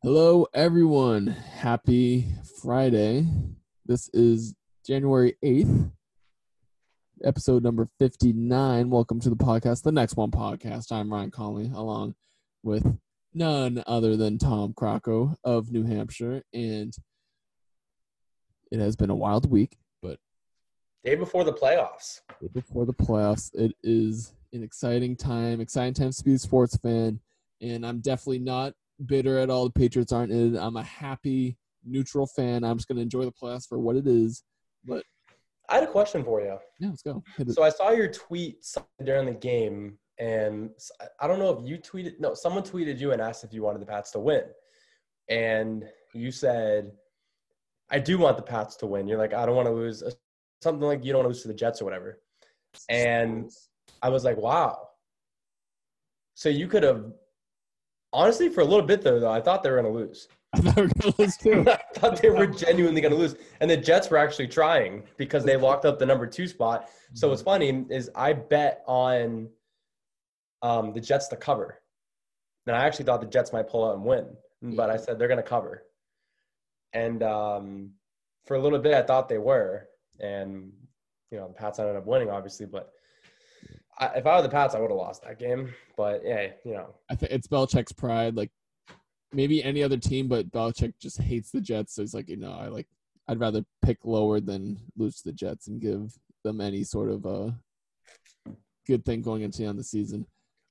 Hello, everyone. Happy Friday. This is January 8th, episode number 59. Welcome to the podcast, the next one podcast. I'm Ryan Conley, along with none other than Tom Crocco of New Hampshire. And it has been a wild week, but Day before the playoffs. Day before the playoffs, it is an exciting time, exciting times to be a sports fan. And I'm definitely not bitter at all. The Patriots aren't in. I'm a happy, neutral fan. I'm just going to enjoy the playoffs for what it is. But I had a question for you. yeah, let's go. So I saw your tweet during the game, and I don't know if you tweeted. No, someone tweeted you and asked if you wanted the Pats to win, and you said, "I do want the Pats to win." You're like, "I don't want to lose." uh, Something like you don't want to lose to the Jets or whatever. And I was like, "Wow." So you could have, honestly, for a little bit though, though I thought they were going to lose. I thought we were going to lose too. I thought they were genuinely going to lose, and the Jets were actually trying because they locked up the number two spot. So what's funny is I bet on um, the Jets to cover, and I actually thought the Jets might pull out and win, but I said they're going to cover, and um, for a little bit I thought they were, and you know the Pats ended up winning, obviously, but. I, if I were the Pats, I would have lost that game. But yeah, you know, I think it's Belichick's pride. Like maybe any other team, but Belichick just hates the Jets. So he's like, you know, I like, I'd rather pick lower than lose to the Jets and give them any sort of uh, good thing going into the end of the season.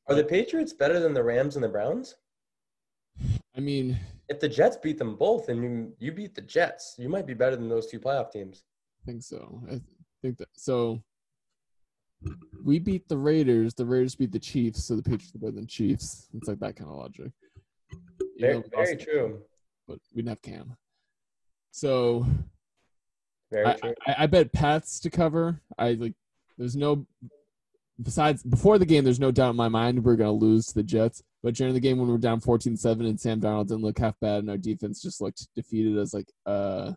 are the Patriots better than the Rams and the Browns? I mean, if the Jets beat them both and you you beat the Jets, you might be better than those two playoff teams. I think so. I think that so. We beat the Raiders. The Raiders beat the Chiefs, so the Patriots are better than Chiefs. It's like that kind of logic. Very, very true. But we didn't have Cam. So Very I, true. I, I bet Pats to cover. I like. There's no. Besides, before the game, there's no doubt in my mind we're going to lose to the Jets. But during the game, when we're down 14-7 and Sam Darnold didn't look half bad and our defense just looked defeated, I was like, uh,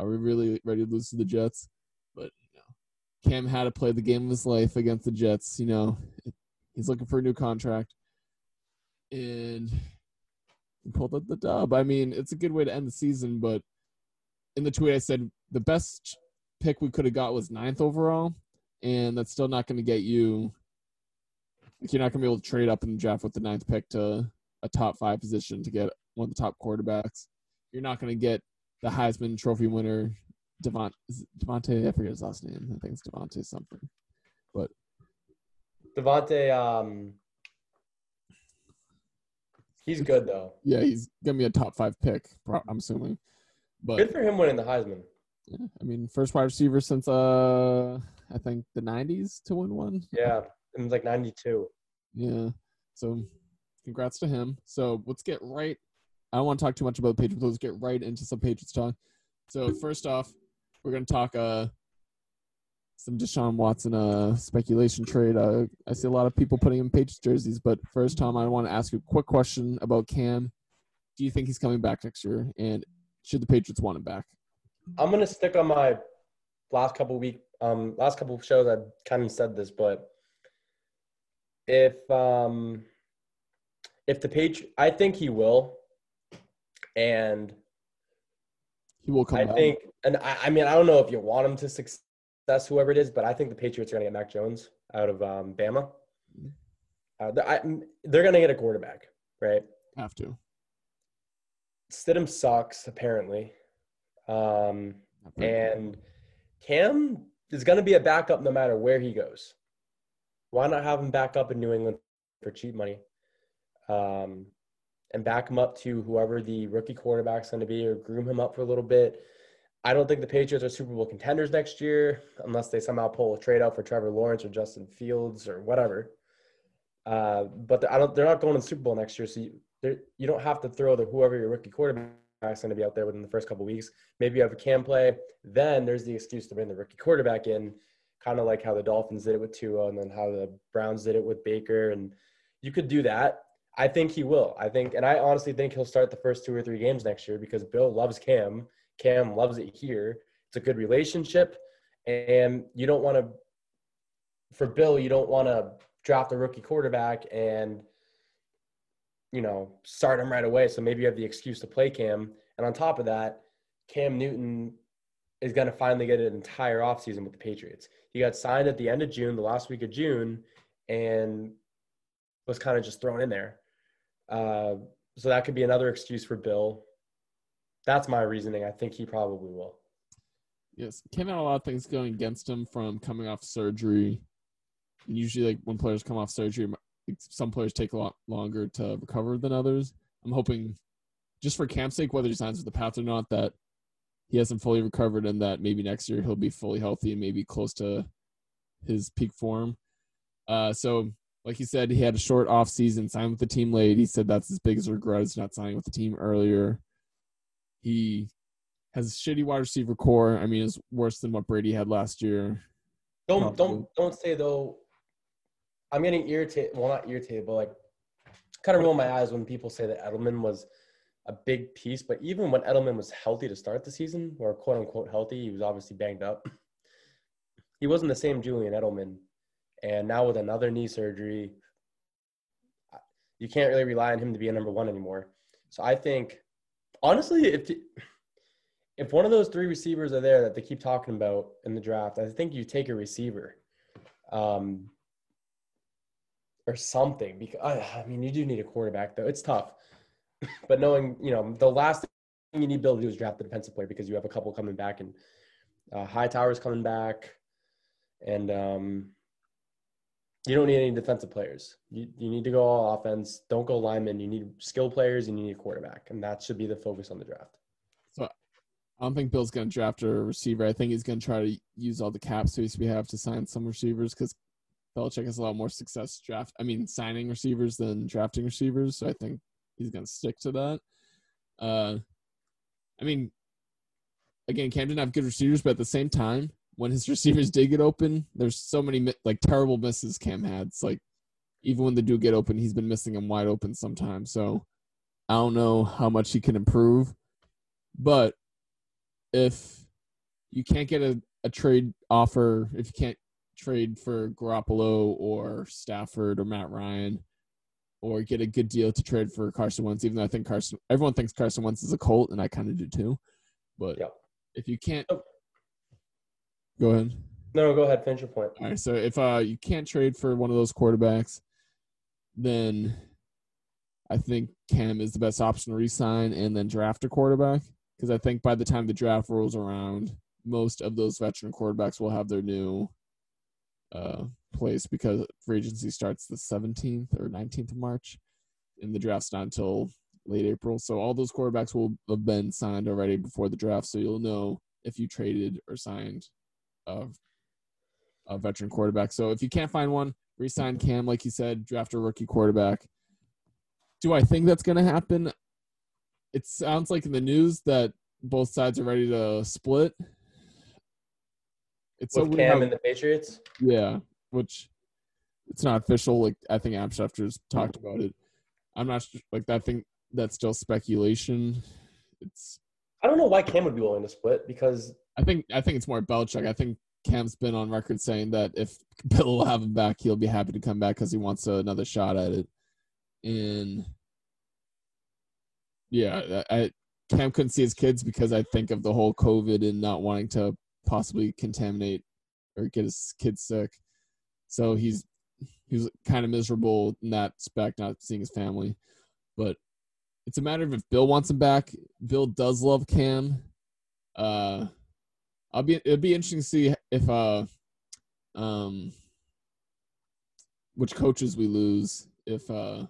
are we really ready to lose to the Jets? Cam had to play the game of his life against the Jets. You know, he's looking for a new contract, and he pulled up the dub. I mean, it's a good way to end the season, but in the tweet I said the best pick we could have got was ninth overall, and that's still not going to get you. Like you're not going to be able to trade up in the draft with the ninth pick to a top five position to get one of the top quarterbacks. You're not going to get the Heisman Trophy winner, Devont, is it Devontae. I forget his last name. I think it's Devonte something. But. Devonte, um, he's good though. Yeah, he's going to be a top five pick. I'm assuming. But Good for him winning the Heisman. yeah, I mean, first wide receiver since uh, I think the '90s to win one. Yeah, in like '92. Yeah. So congrats to him. So let's get right. I don't want to talk too much about the Patriots. but Let's get right into some Patriots talk. So first off, we're gonna talk uh some Deshaun Watson uh speculation trade. Uh, I see a lot of people putting in Patriots jerseys, but first, Tom, I want to ask you a quick question about Cam. Do you think he's coming back next year? And should the Patriots want him back? I'm gonna stick on my last couple week, um, last couple shows. I kind of said this, but if um, if the page, I think he will, and He will come I back. think, and I, I mean, I don't know if you want him to success, whoever it is, but I think the Patriots are going to get Mac Jones out of um, Bama. Uh, they're, I, they're going to get a quarterback, right? have to. Stidham sucks, apparently. Um, and Cam is going to be a backup no matter where he goes. Why not have him back up in New England for cheap money? Um, and back him up to whoever the rookie quarterback's going to be or groom him up for a little bit. I don't think the Patriots are Super Bowl contenders next year unless they somehow pull a trade out for Trevor Lawrence or Justin Fields or whatever. Uh, but I don't, they're not going to the Super Bowl next year, so you, you don't have to throw the whoever your rookie quarterback's going to be out there within the first couple weeks. Maybe you have a cam play. Then there's the excuse to bring the rookie quarterback in, kind of like how the Dolphins did it with Tua, and then how the Browns did it with Baker. And you could do that. I think he will. I think, and I honestly think he'll start the first two or three games next year because Bill loves Cam. Cam loves it here. It's a good relationship, and you don't want to. For Bill, you don't want to draft the rookie quarterback and you know, start him right away. So maybe you have the excuse to play Cam. And on top of that, Cam Newton is going to finally get an entire offseason with the Patriots. He got signed at the end of June, the last week of June, and was kind of just thrown in there. Uh, so that could be another excuse for Bill. That's my reasoning. I think he probably will. Yes, came out a lot of things going against him from coming off surgery. And usually, like when players come off surgery, some players take a lot longer to recover than others. I'm hoping, just for Cam's sake, whether he signs with the Pats or not, that he hasn't fully recovered and that maybe next year he'll be fully healthy and maybe close to his peak form. Uh, so, like he said, he had a short off season, signed with the team late. He said that's his biggest regret is not signing with the team earlier. He has shitty wide receiver corps. I mean, it's worse than what Brady had last year. Don't Probably. don't don't say though. I'm getting irritated. Well, not irritated, but like kind of roll my eyes when people say that Edelman was a big piece. But even when Edelman was healthy to start the season, or quote unquote healthy, he was obviously banged up. He wasn't the same Julian Edelman. And now with another knee surgery, you can't really rely on him to be a number one anymore. So I think, honestly, if if one of those three receivers are there that they keep talking about in the draft, I think you take a receiver, um, or something. Because I mean, you do need a quarterback though. It's tough, but knowing you know the last thing you need to be able to do is draft the defensive player because you have a couple coming back and uh, Hightower's coming back, and um, you don't need any defensive players. You, you need to go all offense. Don't go lineman. You need skill players and you need a quarterback. And that should be the focus on the draft. So I don't think Bill's going to draft a receiver. I think he's going to try to use all the cap space we have to sign some receivers because Belichick has a lot more success draft. I mean, signing receivers than drafting receivers. So I think he's going to stick to that. Uh, I mean, again, Cam didn't have good receivers, but at the same time, when his receivers did get open, there's so many like terrible misses Cam had. It's like even when they do get open, he's been missing them wide open sometimes. So I don't know how much he can improve, but if you can't get a, a trade offer, if you can't trade for Garoppolo or Stafford or Matt Ryan, or get a good deal to trade for Carson Wentz, even though I think Carson, everyone thinks Carson Wentz is a Colt, and I kind of do too. But yeah. if you can't oh. Go ahead. No, go ahead. Finish your point. All right. So if uh, you can't trade for one of those quarterbacks, then I think Cam is the best option to resign and then draft a quarterback. Because I think by the time the draft rolls around, most of those veteran quarterbacks will have their new uh, place because free agency starts the 17th or 19th of March, and the draft's not until late April. So all those quarterbacks will have been signed already before the draft. So you'll know if you traded or signed of a veteran quarterback. So if you can't find one, resign Cam, like you said, draft a rookie quarterback. Do I think that's going to happen? It sounds like in the news that both sides are ready to split. It's With so Cam how, and the Patriots. Yeah, which it's not official. Like I think Adam Schefter's talked about it. I'm not like that. Thing that's still speculation. It's. I don't know why Cam would be willing to split because I think I think it's more Belichick. I think Cam's been on record saying that if Bill will have him back, he'll be happy to come back because he wants another shot at it. And yeah, I Cam couldn't see his kids because I think of the whole COVID and not wanting to possibly contaminate or get his kids sick. So he's he was kind of miserable in that spec, not seeing his family. But it's a matter of if Bill wants him back. Bill does love Cam. Uh, I'll be it'll be interesting to see if uh um which coaches we lose if uh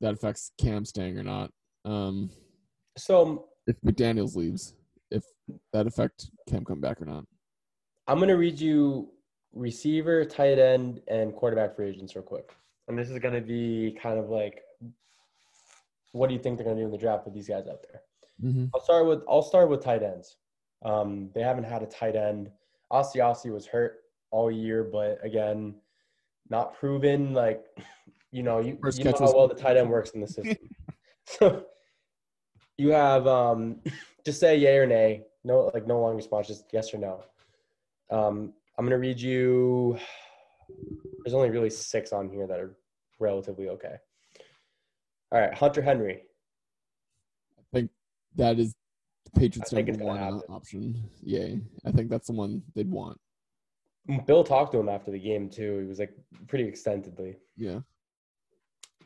that affects Cam staying or not. Um so if McDaniels leaves, if that affect Cam come back or not. I'm gonna read you receiver, tight end, and quarterback free agents real quick. And this is gonna be kind of like what do you think they're gonna do in the draft with these guys out there? Mm-hmm. I'll start with I'll start with tight ends. Um, they haven't had a tight end. Asiasi was hurt all year, but again, not proven. Like, you know, you, you know how well the tight end works in the system. so you have um, just say yay or nay. No, like no long response, just yes or no. Um, I'm gonna read you. There's only really six on here that are relatively okay. All right, Hunter Henry. I think that is the Patriots' I think number it's gonna one happen. option. Yeah, I think that's the one they'd want. Bill talked to him after the game too. He was like pretty extensively. Yeah.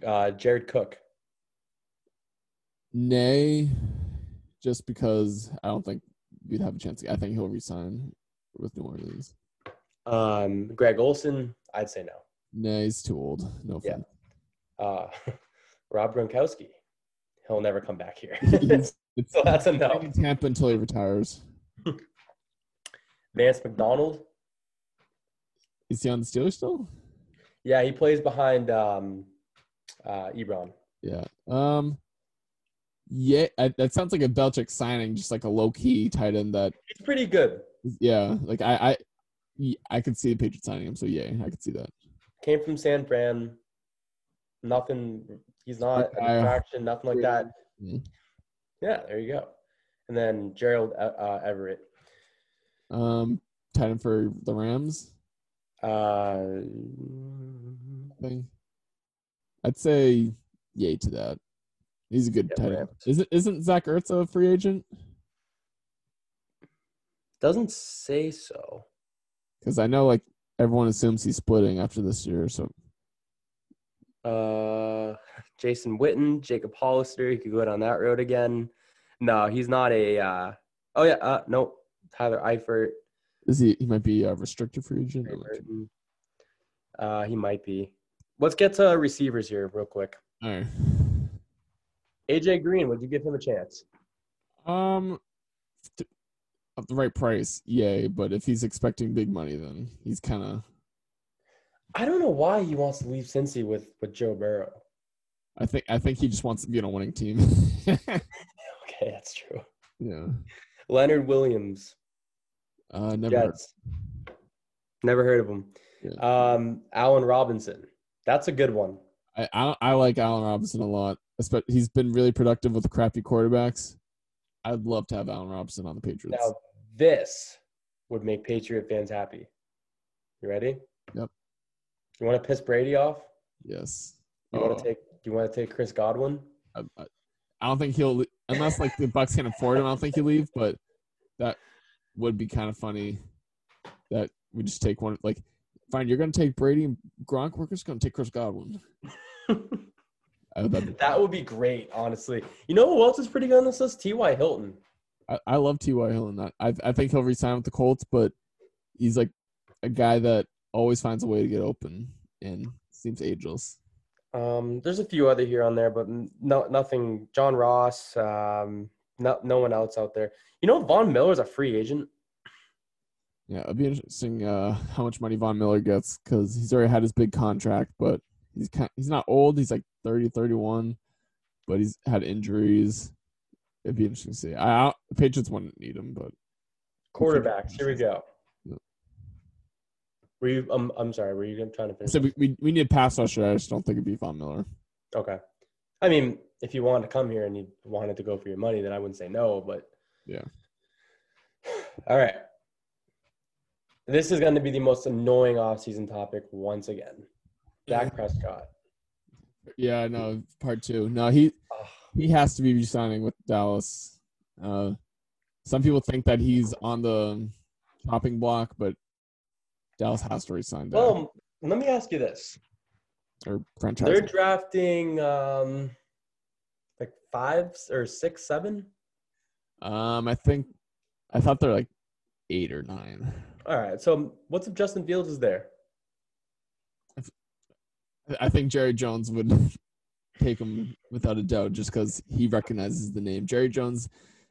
Uh, Jared Cook. Nay, just because I don't think we'd have a chance. I think he'll resign with New Orleans. Um, Greg Olsen. I'd say no. Nay, he's too old. No Yeah. offense. Uh, Rob Gronkowski. He'll never come back here. It's so that's a no. in Tampa until he retires. Vance McDonald. Is he on the Steelers still? Yeah, he plays behind um, uh, Ebron. Yeah. Um. Yeah, I, that sounds like a Belichick signing, just like a low key tight end. That He's pretty good. yeah, like I I I could see the Patriots signing him. So yeah, I could see that. Came from San Fran. Nothing. He's not an attraction. Nothing like that. Yeah, there you go. And then Gerald uh, uh, Everett. Um, tight end for the Rams. Uh, thing. I'd say yay to that. He's a good Yeah, tight end. Isn't isn't Zach Ertz a free agent? doesn't say so. Because I know like everyone assumes he's splitting after this year. So Uh, Jason Witten, Jacob Hollister. You could go down that road again. No, he's not a. Uh, oh yeah, uh, no, Tyler Eifert. is he? He might be a restricted free agent. I'm not sure. Burton. Uh, he might be. Let's get to receivers here real quick. All right. AJ Green, would you give him a chance? Um, th- at the right price, yay. But if he's expecting big money, then he's kind of. I don't know why he wants to leave Cincy with with Joe Burrow. I think I think he just wants to be on a winning team. Okay, that's true. yeah. Leonard Williams, Uh, never. heard- Never heard of him. Yeah. Um, Allen Robinson. That's a good one. I, I I like Allen Robinson a lot. He's been really productive with crappy quarterbacks. I'd love to have Allen Robinson on the Patriots. Now, this would make Patriot fans happy. You ready? Yep. You want to piss Brady off? yes. You Oh, want to take? Do you want to take Chris Godwin? I, I- don't think he'll unless like the Bucs can afford him. I don't think he'll leave, but that would be kind of funny. That we just take one like fine. You're gonna take Brady and Gronk. We're just gonna take Chris Godwin. I, that'd be- that would be great, honestly. You know who else is pretty good on this list? T.Y. Hilton. I, I love T.Y. Hilton. I, I I think he'll resign with the Colts, but he's like a guy that always finds a way to get open and seems ageless. Um, there's a few other here on there, but no, nothing. John Ross. Um, no, no one else out there. You know, Von Miller's a free agent. Yeah, it'd be interesting uh, how much money Von Miller gets because he's already had his big contract, but he's kind, he's not old. He's like 30, 31, but he's had injuries. It'd be interesting to see. I, I the Patriots wouldn't need him, but Quarterbacks. Here we go. Were you? Um, I'm sorry. Were you trying to finish? said we, we, we need a pass rusher. I just don't think it'd be Von Miller. Okay. I mean, if you wanted to come here and you wanted to go for your money, then I wouldn't say no. But Yeah. All right. This is going to be the most annoying offseason topic once again. Dak Prescott. Yeah, no. Part two. No, he he has to be resigning with Dallas. Uh, some people think that he's on the chopping block, but Dallas has to resign Dak Well, let me ask you this. or franchise. They're drafting um, like five or six, seven. Um, I think I thought they're like eight or nine. All right. So what's if Justin Fields is there? I think Jerry Jones would take him without a doubt, just because he recognizes the name. Jerry Jones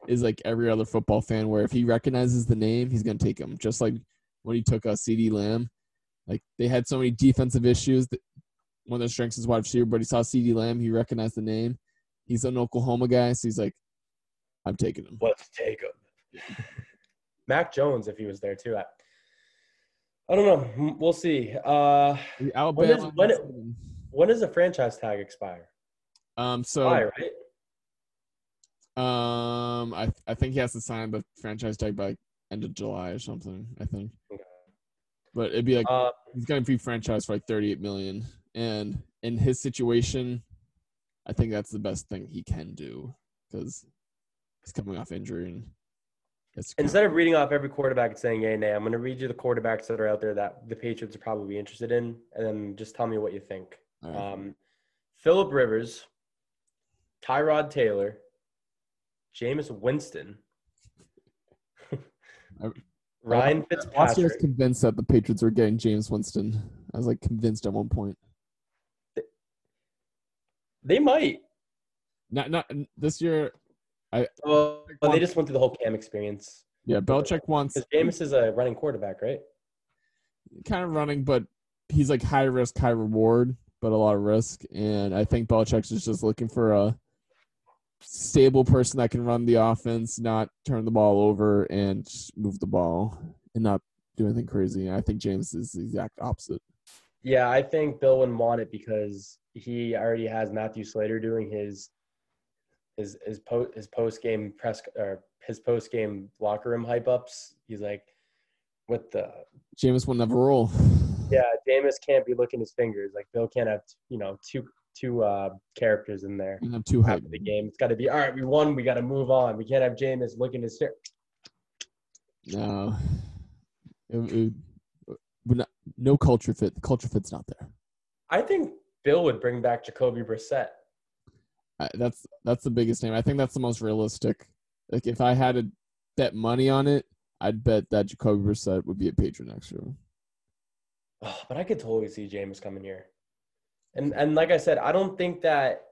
is like every other football fan, where if he recognizes the name, he's gonna take him. Just like when he took a C.D. Lamb, like they had so many defensive issues that one of their strengths is wide receiver, but he saw C.D. Lamb, he recognized the name. He's an Oklahoma guy, so he's like, I'm taking him. Let's take him. Mac Jones, if he was there too. I, I don't know. We'll see. Uh, Alabama. when it- when does the franchise tag expire? um, so right? Um, I I think he has to sign the franchise tag by end of July or something. I think. But it'd be like Uh, he's gonna be franchised for like thirty eight million, and in his situation, I think that's the best thing he can do because he's coming off injury and Instead of reading off every quarterback and saying yay nay, I'm going to read you the quarterbacks that are out there that the Patriots are probably interested in, and then just tell me what you think. Right. Um, Philip Rivers, Tyrod Taylor, Jameis Winston, Ryan year I was convinced that the Patriots were getting Jameis Winston. I was like convinced at one point. They might. Not not this year. I well, they just went through the whole Cam experience. Yeah, Belichick wants Because Jameis is a running quarterback, right? kind of running, but he's like high risk, high reward, but a lot of risk. And I think Belichick's is just looking for a stable person that can run the offense, not turn the ball over and move the ball and not do anything crazy. And I think Jameis is the exact opposite. Yeah, I think Bill wouldn't want it because he already has Matthew Slater doing his his his post his post game press or his post game locker room hype ups. He's like, with the James will never roll. yeah, Jameis can't be looking his fingers. Like Bill can't have you know two two uh characters in there And I'm too hype. after the game. It's got to be all right. We won. We got to move on. We can't have Jameis looking his finger. No. It- it- not- no culture fit. The culture fit's not there. I think Bill would bring back Jacoby Brissett. I, that's that's the biggest name. I think that's the most realistic. Like if I had to bet money on it, I'd bet that Jacoby Brissett would be a patron next year. Oh, but I could totally see Jameis coming here. And and like I said, I don't think that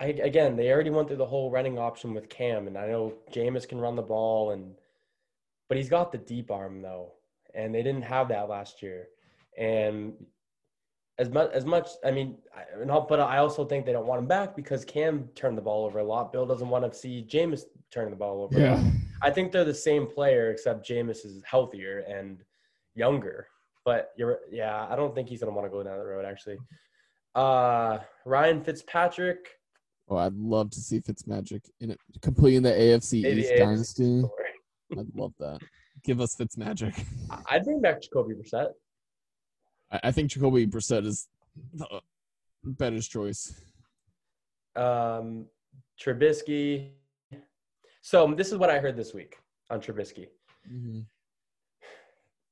I again, they already went through the whole running option with Cam and I know Jameis can run the ball and but he's got the deep arm though. And they didn't have that last year. And as much as much I mean, I, but I also think they don't want him back because Cam turned the ball over a lot. Bill doesn't want to see Jameis turn the ball over. lot. I think they're the same player, except Jameis is healthier and younger. But you're, yeah, I don't think he's gonna want to go down that road. Actually, uh, Ryan Fitzpatrick, Oh, I'd love to see Fitzmagic in it, completing the AFC maybe East AFC dynasty. I'd love that. Give us Fitzmagic. I'd bring back Jacoby Brissett. I, I think Jacoby Brissett is the better choice. Um, Trubisky. So this is what I heard this week on Trubisky. Mhm.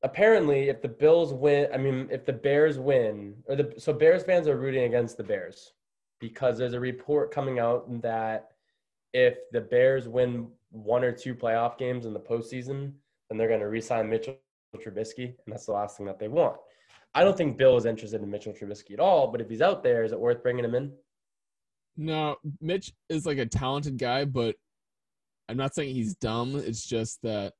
Apparently if the bills win i mean if the bears win or the so bears fans are rooting against the bears because there's a report coming out that if the bears win one or two playoff games in the postseason then they're going to re-sign mitchell trubisky and that's the last thing that they want i don't think bill is interested in mitchell trubisky at all but if he's out there is it worth bringing him in No, Mitch is like a talented guy, but I'm not saying he's dumb. It's just that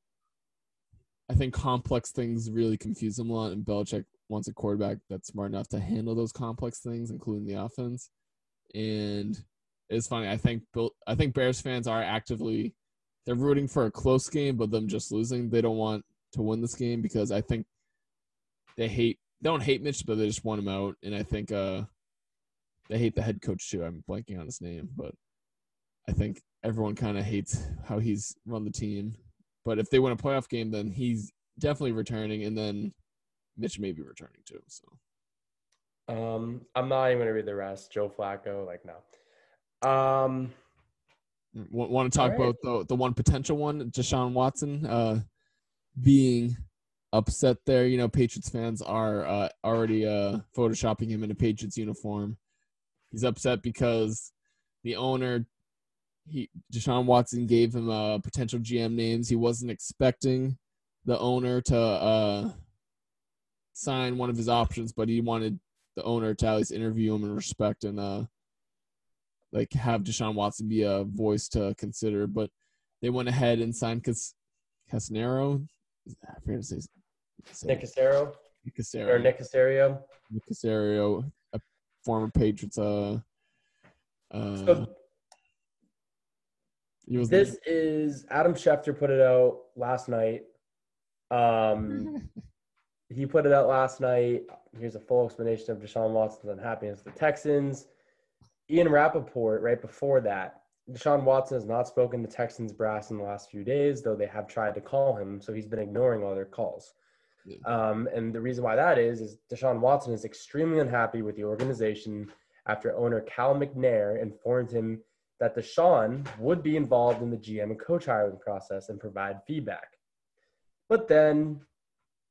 I think complex things really confuse him a lot, and Belichick wants a quarterback that's smart enough to handle those complex things, including the offense. And it's funny. I think I think Bears fans are actively they're rooting for a close game, but them just losing. They don't want to win this game because I think they hate they don't hate Mitch, but they just want him out. And I think uh they hate the head coach too. I'm blanking on his name, but I think everyone kind of hates how he's run the team. But if they win a playoff game, then he's definitely returning, and then Mitch may be returning too. So um i'm not even going to read the rest joe flacco like no um want to talk right. about the the one potential one, Deshaun Watson, uh, being upset there. You know, Patriots fans are uh, already uh, photoshopping him in a Patriots uniform. He's upset because the owner, he Deshaun Watson gave him uh, potential GM names. He wasn't expecting the owner to uh, sign one of his options, but he wanted the owner to at least interview him and respect and uh, like have Deshaun Watson be a voice to consider. But they went ahead and signed Cas- Casanero. I forget to say. say nick Cassero Nick Caserio. or nick Caserio Nick Caserio, a former Patriots. Uh, uh, so he was This is Adam Schefter put it out last night. Um, he put it out last night. Here's a full explanation of Deshaun Watson's unhappiness with the Texans. Ian Rapoport, right before that, Deshaun Watson has not spoken to Texans brass in the last few days, though they have tried to call him, so he's been ignoring all their calls. Yeah. Um, and the reason why that is, is Deshaun Watson is extremely unhappy with the organization after owner Cal McNair informed him that Deshaun would be involved in the GM and coach hiring process and provide feedback. But then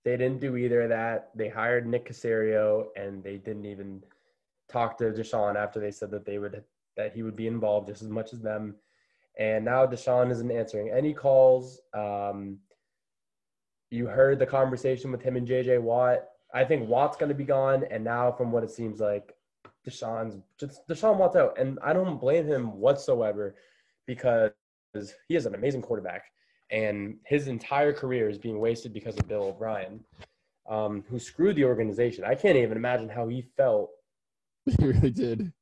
they didn't do either of that. They hired Nick Caserio and they didn't even talk to Deshaun after they said that they would that he would be involved just as much as them. And now Deshaun isn't answering any calls. Um, you heard the conversation with him and JJ Watt. I think Watt's going to be gone, and now from what it seems like, Deshaun's just Deshaun Watt's out, and I don't blame him whatsoever because he is an amazing quarterback, and his entire career is being wasted because of Bill O'Brien, um, who screwed the organization. I can't even imagine how he felt. He really did.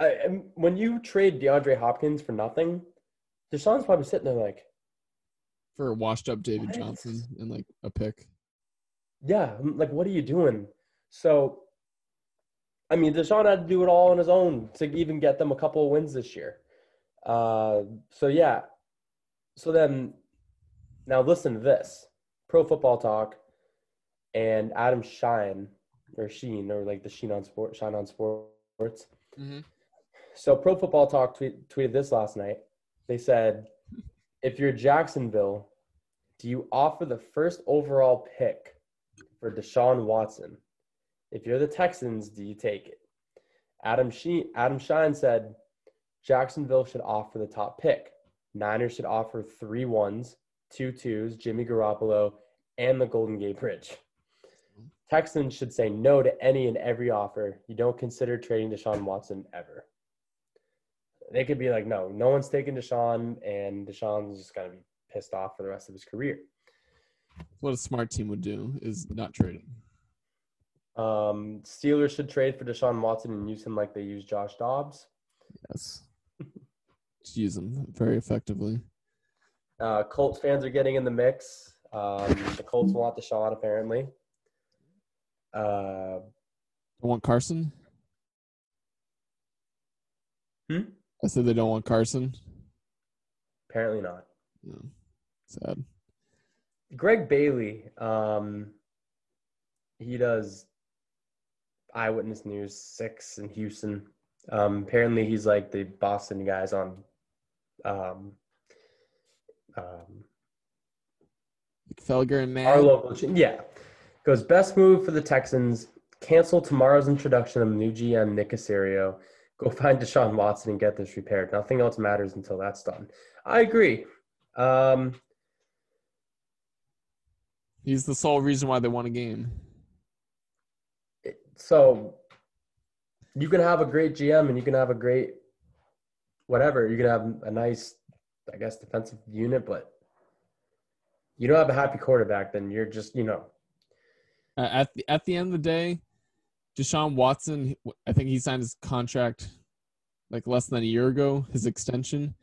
I, when you trade DeAndre Hopkins for nothing, Deshaun's probably sitting there like, for a washed up David what? Johnson and like a pick. Yeah, like what are you doing? So I mean, Deshaun had to do it all on his own to even get them a couple of wins this year. Uh, so yeah. So then, now listen to this: Pro Football Talk and Adam Schein or Sheen or like the Sheen on Sport, Schein on Sports. Mm-hmm. So Pro Football Talk tweet, tweeted this last night. They said, "If you're Jacksonville, do you offer the first overall pick for Deshaun Watson?" If you're the Texans, do you take it? Adam Sheen, Adam Schein said Jacksonville should offer the top pick. Niners should offer three ones, two twos, Jimmy Garoppolo, and the Golden Gate Bridge. Texans should say no to any and every offer. You don't consider trading Deshaun Watson ever. They could be like, no, no one's taking Deshaun, and Deshaun's just going to be pissed off for the rest of his career. What a smart team would do is not trade him. Um, Steelers should trade for Deshaun Watson and use him like they use Josh Dobbs. Yes. use him very effectively. Uh, Colts fans are getting in the mix. Um, the Colts want Deshaun apparently. Uh, want Carson? Hmm? I said they don't want Carson. Apparently not. Yeah. Sad. Greg Bailey, um, he does Eyewitness News six in Houston. Um, apparently, he's like the Boston guys on. Um, um, Felger and Mazz. Our local, yeah, goes best move for the Texans. Cancel tomorrow's introduction of new GM Nick Caserio. Go find Deshaun Watson and get this repaired. Nothing else matters until that's done. I agree. Um, He's the sole reason why they won a game. So you can have a great GM and you can have a great whatever. You can have a nice, I guess, defensive unit, but you don't have a happy quarterback, then you're just, you know. Uh, at the at the end of the day, Deshaun Watson, I think he signed his contract like less than a year ago, his extension.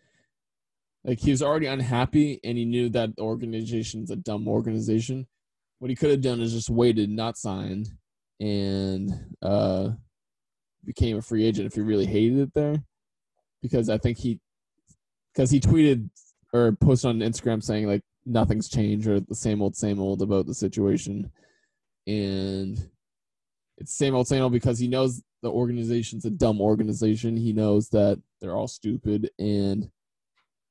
Like he was already unhappy and he knew that organization's a dumb organization. What he could have done is just waited, not signed, and uh, became a free agent if he really hated it there. Because I think he, because he tweeted or posted on Instagram saying like nothing's changed or the same old, same old about the situation. And it's same old, same old because he knows the organization's a dumb organization. He knows that they're all stupid and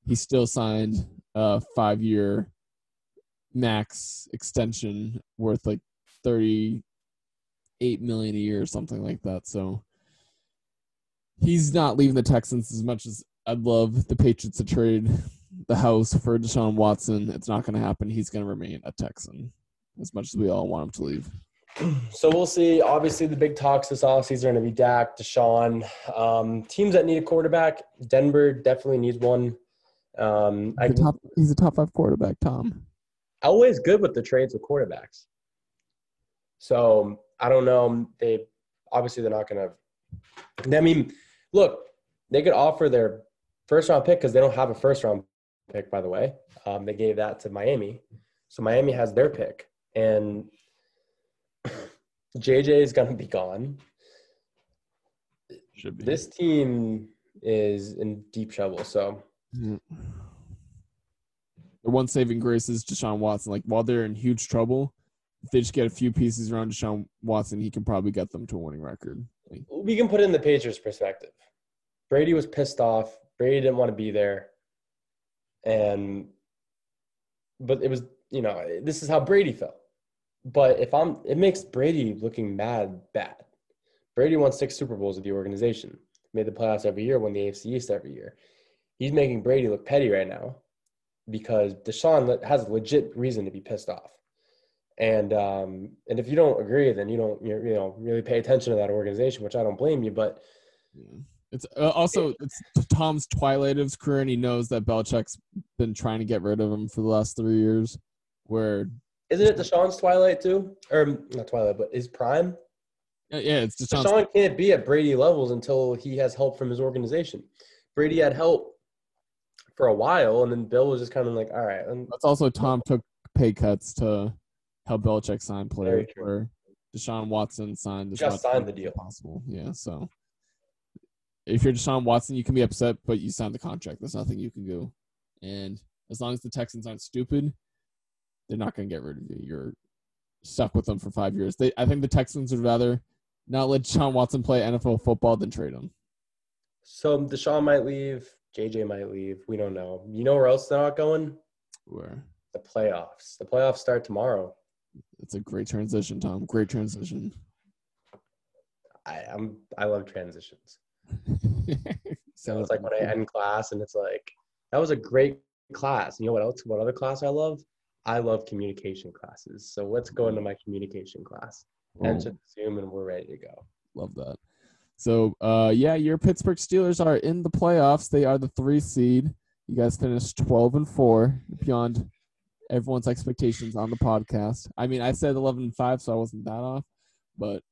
he still signed a five year max extension worth like 30 eight million a year or something like that. So he's not leaving the Texans as much as I'd love the Patriots to trade the house for Deshaun Watson. It's not going to happen. He's going to remain a Texan as much as we all want him to leave. So we'll see. Obviously, the big talks this offseason are going to be Dak, Deshaun. Um, teams that need a quarterback, Denver definitely needs one. Um, he's, I, a top, he's a top five quarterback, Tom. Always good with the trades of quarterbacks. So I don't know. They obviously they're not going to. I mean, look, they could offer their first round pick because they don't have a first round pick. By the way, um, they gave that to Miami, so Miami has their pick, and JJ is going to be gone. Should be. This team is in deep trouble. So. The one saving grace is Deshaun Watson. Like while they're in huge trouble, if they just get a few pieces around Deshaun Watson, he can probably get them to a winning record. we can put it in the Patriots' perspective. Brady was pissed off. Brady didn't want to be there, and but it was you know this is how Brady felt. But if I'm, it makes Brady looking mad bad. Brady won six Super Bowls with the organization, made the playoffs every year, won the AFC East every year. He's making Brady look petty right now because Deshaun has a legit reason to be pissed off. And um, and if you don't agree, then you don't you know really pay attention to that organization, which I don't blame you. But yeah. it's uh, also it's Tom's twilight of his career, and he knows that Belichick's been trying to get rid of him for the last three years. Where isn't it Deshaun's twilight too, or not twilight, but his prime? Yeah, yeah it's Deshaun's Deshaun can't be at Brady levels until he has help from his organization. Brady had help for a while, and then Bill was just kind of like, "All right." And That's also Tom took pay cuts to help Belichick signed players. Where Deshaun Watson signed. Deshaun just signed the deal. Possible, yeah. So if you're Deshaun Watson, you can be upset, but you signed the contract. There's nothing you can do. And as long as the Texans aren't stupid, they're not going to get rid of you. You're stuck with them for five years. They, I think the Texans would rather not let Deshaun Watson play NFL football than trade him. So Deshaun might leave. JJ might leave. We don't know. You know where else they're not going? Where? The playoffs. The playoffs start tomorrow. It's a great transition, Tom. Great transition. I, I'm I love transitions. so it's like when I end class and it's like that was a great class. You know what else? What other class I love? I love communication classes. So let's go into my communication class. Enter Zoom and we're ready to go. Love that. So, uh, yeah, your Pittsburgh Steelers are in the playoffs. They are the three seed. You guys finished 12 and 4 beyond everyone's expectations on the podcast. I mean, I said 11 and 5, so I wasn't that off, but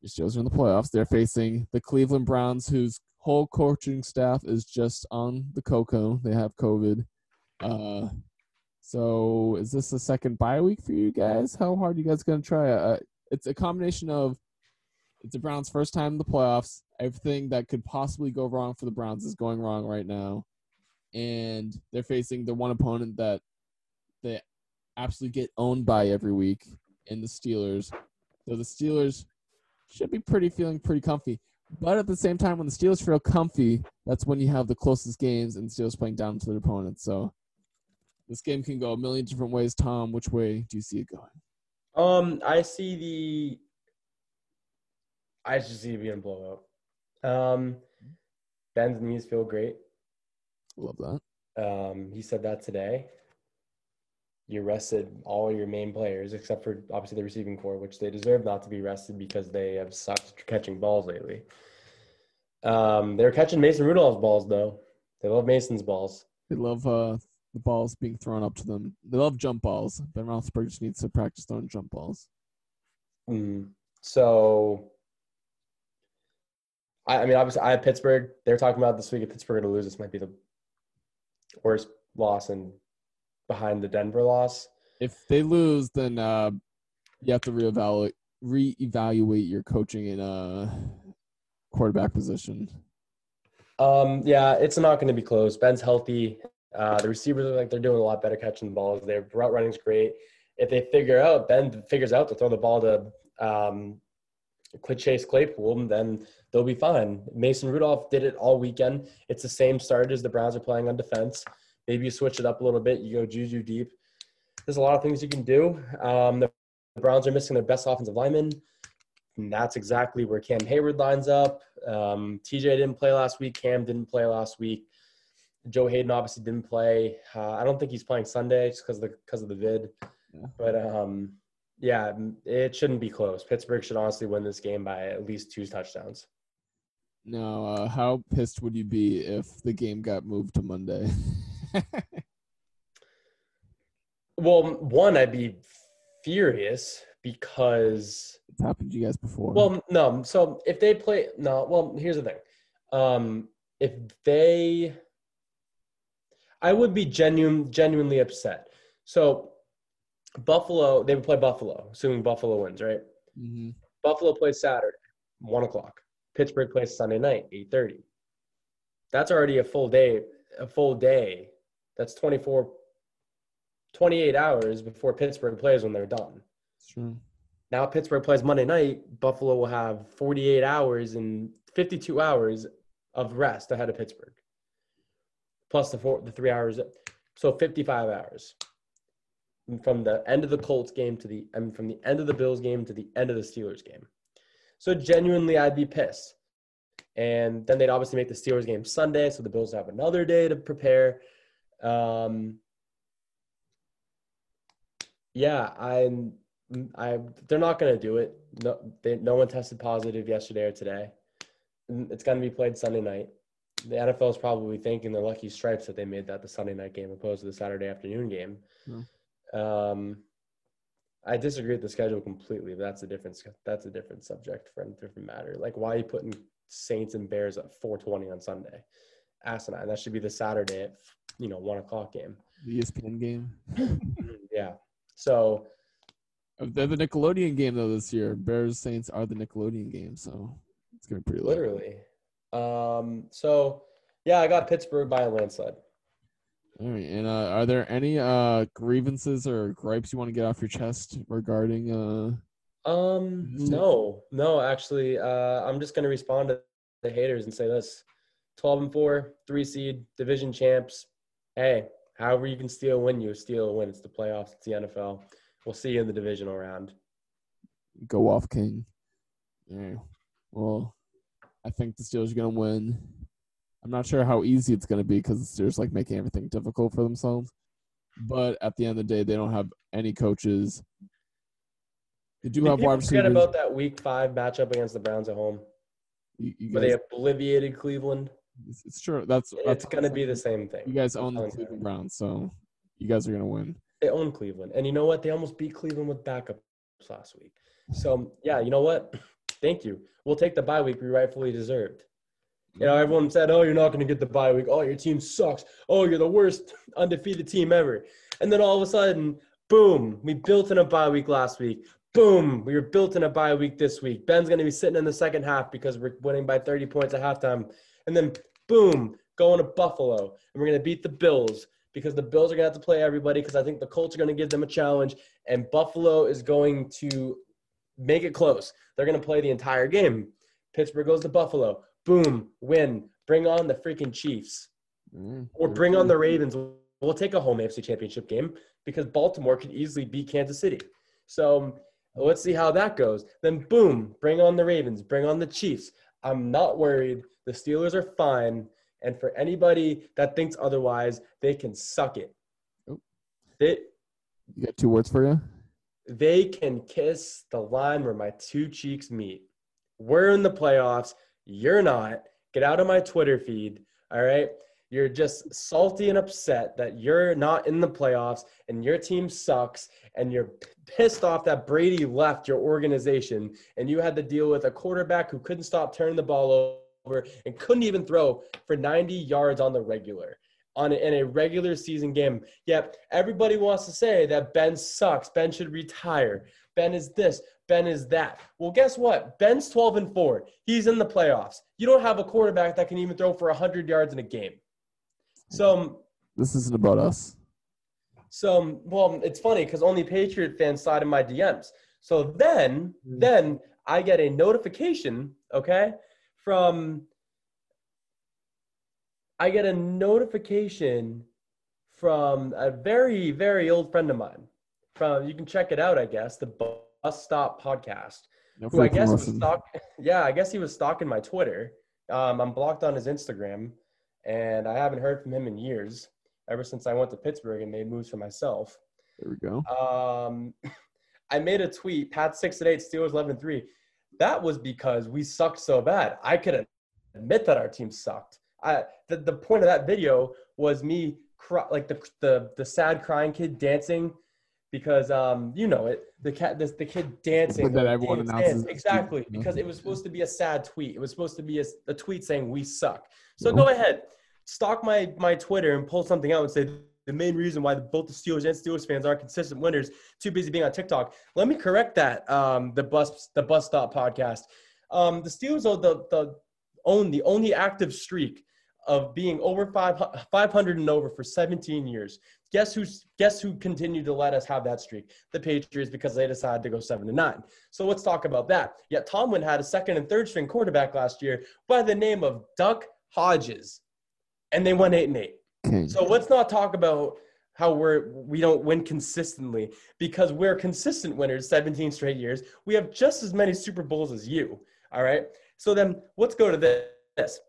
your Steelers are in the playoffs. They're facing the Cleveland Browns, whose whole coaching staff is just on the cocoa. They have COVID. Uh, so, is this a second bye week for you guys? How hard are you guys going to try? Uh, it's a combination of it's the Browns' first time in the playoffs. Everything that could possibly go wrong for the Browns is going wrong right now. And they're facing the one opponent that they absolutely get owned by every week in the Steelers. So the Steelers should be pretty feeling pretty comfy. But at the same time, when the Steelers feel comfy, that's when you have the closest games and the Steelers playing down to their opponents. So this game can go a million different ways. Tom, which way do you see it going? Um, I see the I just see it being a blowout. Um, Ben's knees feel great. Love that. Um, he said that today. You rested all your main players except for obviously the receiving corps, which they deserve not to be rested because they have sucked catching balls lately. Um, they're catching Mason Rudolph's balls though. They love Mason's balls. They love uh, the balls being thrown up to them. They love jump balls. Ben Roethlisberger just needs to practice throwing jump balls. Mm. So I, I mean, obviously, I have Pittsburgh. They're talking about this week if Pittsburgh to lose, this might be the worst loss and behind the Denver loss. If they lose, then uh, you have to reevaluate reevaluate your coaching in a quarterback position. Um, yeah, it's not going to be close. Ben's healthy. Uh, the receivers look like they're doing a lot better catching the balls. Their route running's great. If they figure out Ben figures out to throw the ball to um, Chase Claypool, then they'll be fine. Mason Rudolph did it all weekend. It's the same start as the Browns are playing on defense. Maybe you switch it up a little bit. You go Juju deep. There's a lot of things you can do. Um, the Browns are missing their best offensive lineman. And that's exactly where Cam Heyward lines up. Um, TJ didn't play last week. Cam didn't play last week. Joe Haden obviously didn't play. Uh, I don't think he's playing Sunday just because of the because of the vid. Yeah. But um, yeah, it shouldn't be close. Pittsburgh should honestly win this game by at least two touchdowns. Now, uh, how pissed would you be if the game got moved to Monday? well, one, I'd be furious because it's happened to you guys before. Well, no. So if they play, no. Well, here's the thing. Um, if they, I would be genuine, genuinely upset. So Buffalo, they would play Buffalo, assuming Buffalo wins, right? Mm-hmm. Buffalo plays Saturday, one o'clock. Pittsburgh plays Sunday night, eight thirty. That's already a full day. A full day. That's 24, 28 hours before Pittsburgh plays when they're done. True. now Pittsburgh plays Monday night. Buffalo will have 48 hours and 52 hours of rest ahead of Pittsburgh, plus the four, the three hours, so 55 hours from the end of the Colts game to the I mean, from the end of the Bills game to the end of the Steelers game. So genuinely, I'd be pissed. And then they'd obviously make the Steelers game Sunday, so the Bills have another day to prepare. Um, yeah, I'm. I they're not going to do it. No, they, no one tested positive yesterday or today. It's going to be played Sunday night. The NFL is probably thanking the lucky stripes that they made that the Sunday night game opposed to the Saturday afternoon game. Um, I disagree with the schedule completely, but that's a different that's a different subject for a different matter. Like why are you putting Saints and Bears at 4:20 on Sunday? Asinine. That should be the Saturday at you know one o'clock game. The ESPN game. yeah. So they're the Nickelodeon game though this year. Bears Saints are the Nickelodeon game, so it's gonna be pretty literally. Um. So yeah, I got Pittsburgh by a landslide. All right, and uh, are there any uh, grievances or gripes you want to get off your chest regarding? Uh... Um, no, no, actually, uh, I'm just gonna respond to the haters and say this: twelve and four, three seed, division champs. Hey, however you can steal a win, you steal a win. It's the playoffs. It's the NFL. We'll see you in the divisional round. Go off, King. Yeah. Well, I think the Steelers are gonna win. I'm not sure how easy it's going to be because the Steelers like making everything difficult for themselves. But at the end of the day, they don't have any coaches. They do have wide receivers. Forget about that Week Five matchup against the Browns at home. You, you guys, they obliterated Cleveland. It's, it's true. That's it's going to be the same thing. You guys own the Cleveland Browns, so you guys are going to win. They own Cleveland, and you know what? They almost beat Cleveland with backups last week. So yeah, you know what? Thank you. We'll take the bye week we rightfully deserved. You know, everyone said, "Oh, you're not going to get the bye week. Oh, your team sucks. Oh, you're the worst undefeated team ever." And then all of a sudden, boom, we built in a bye week last week. Boom, we were built in a bye week this week. Ben's going to be sitting in the second half because we're winning by 30 points at halftime. And then, boom, going to Buffalo, and we're going to beat the Bills because the Bills are going to have to play everybody because I think the Colts are going to give them a challenge, and Buffalo is going to make it close. They're going to play the entire game. Pittsburgh goes to Buffalo boom, win, bring on the freaking Chiefs, mm-hmm. or bring on the Ravens. We'll take a home AFC Championship game because Baltimore could easily beat Kansas City. So let's see how that goes. Then boom, bring on the Ravens, bring on the Chiefs. I'm not worried. The Steelers are fine. And for anybody that thinks otherwise, they can suck it. Oh. They, you got two words for you? They can kiss the line where my two cheeks meet. We're in the playoffs. You're not. Get out of my Twitter feed. All right. You're just salty and upset that you're not in the playoffs and your team sucks and you're pissed off that Brady left your organization and you had to deal with a quarterback who couldn't stop turning the ball over and couldn't even throw for 90 yards on the regular on a, in a regular season game. Yep, everybody wants to say that Ben sucks. Ben should retire. Ben is this. Ben is that. Well, guess what? Ben's 12 and 4. He's in the playoffs. You don't have a quarterback that can even throw for 100 yards in a game. So um, this isn't about us. So um, well, it's funny because only Patriot fans slide in my DMs. So then, mm. then I get a notification, okay, from I get a notification from a very, very old friend of mine. From you can check it out, I guess. The Bus Stop podcast. No who I guess was stalk- yeah, I guess he was stalking my Twitter. Um, I'm blocked on his Instagram, and I haven't heard from him in years. Ever since I went to Pittsburgh and made moves for myself. There we go. Um, I made a tweet: Pat six and eight, Steelers eleven and three. That was because we sucked so bad. I couldn't admit that our team sucked. I the, the point of that video was me cry, like the the the sad crying kid dancing because um you know it the cat this the kid dancing that everyone dance, announces exactly because it was supposed to be a sad tweet it was supposed to be a, a tweet saying we suck so go ahead stalk my my twitter and pull something out and say the main reason why both the Steelers and Steelers fans aren't consistent winners. Too busy being on TikTok. Let me correct that. Um, the bus the bus stop podcast. Um, the Steelers are the the own the only active streak of being over 500 and over for 17 years. Guess who's guess who continued to let us have that streak? The Patriots because they decided to go 7 to 9. So let's talk about that. Yet Tomlin had a second and third string quarterback last year by the name of Duck Hodges and they won 8 and 8 king. So let's not talk about how we're we don't win consistently because we're consistent winners 17 straight years. We have just as many Super Bowls as you. All right. So then let's go to this.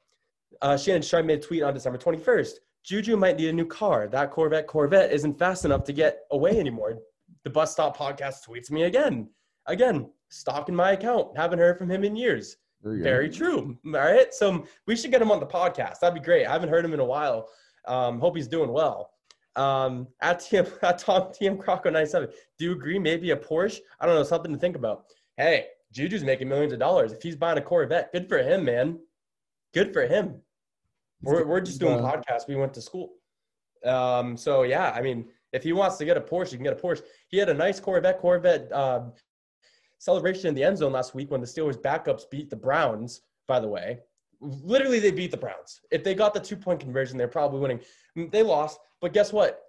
Uh, Shannon Sharpe made a tweet on December 21st. Juju might need a new car. That Corvette Corvette isn't fast enough to get away anymore. The bus stop podcast tweets me again. Again, stalking my account. Haven't heard from him in years. Very go. true. All right. So we should get him on the podcast. That'd be great. I haven't heard him in a while. Um, hope he's doing well. Um, at TM at Tom TM Croco 97. Do you agree? Maybe a Porsche? I don't know, something to think about. Hey, Juju's making millions of dollars. If he's buying a Corvette, good for him, man. Good for him. We're, we're just doing podcasts. We went to school. Um, so yeah, I mean, if he wants to get a Porsche, he can get a Porsche. He had a nice Corvette Corvette uh, celebration in the end zone last week when the Steelers backups beat the Browns. By the way, literally they beat the Browns. If they got the two point conversion, they're probably winning. They lost, but guess what?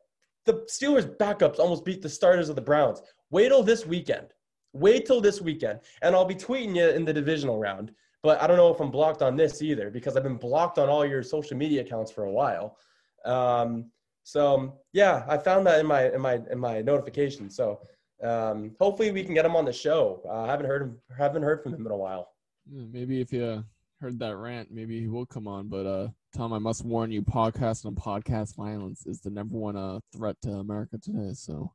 The Steelers backups almost beat the starters of the Browns. Wait till this weekend. Wait till this weekend, and I'll be tweeting you in the divisional round. But I don't know if I'm blocked on this either because I've been blocked on all your social media accounts for a while. Um, so yeah, I found that in my in my in my notification. So um, hopefully we can get him on the show. Uh, I haven't heard him haven't heard from him in a while. maybe if you heard that rant, maybe he will come on. But uh, Tom, I must warn you: podcast and podcast violence is the number one uh, threat to America today. So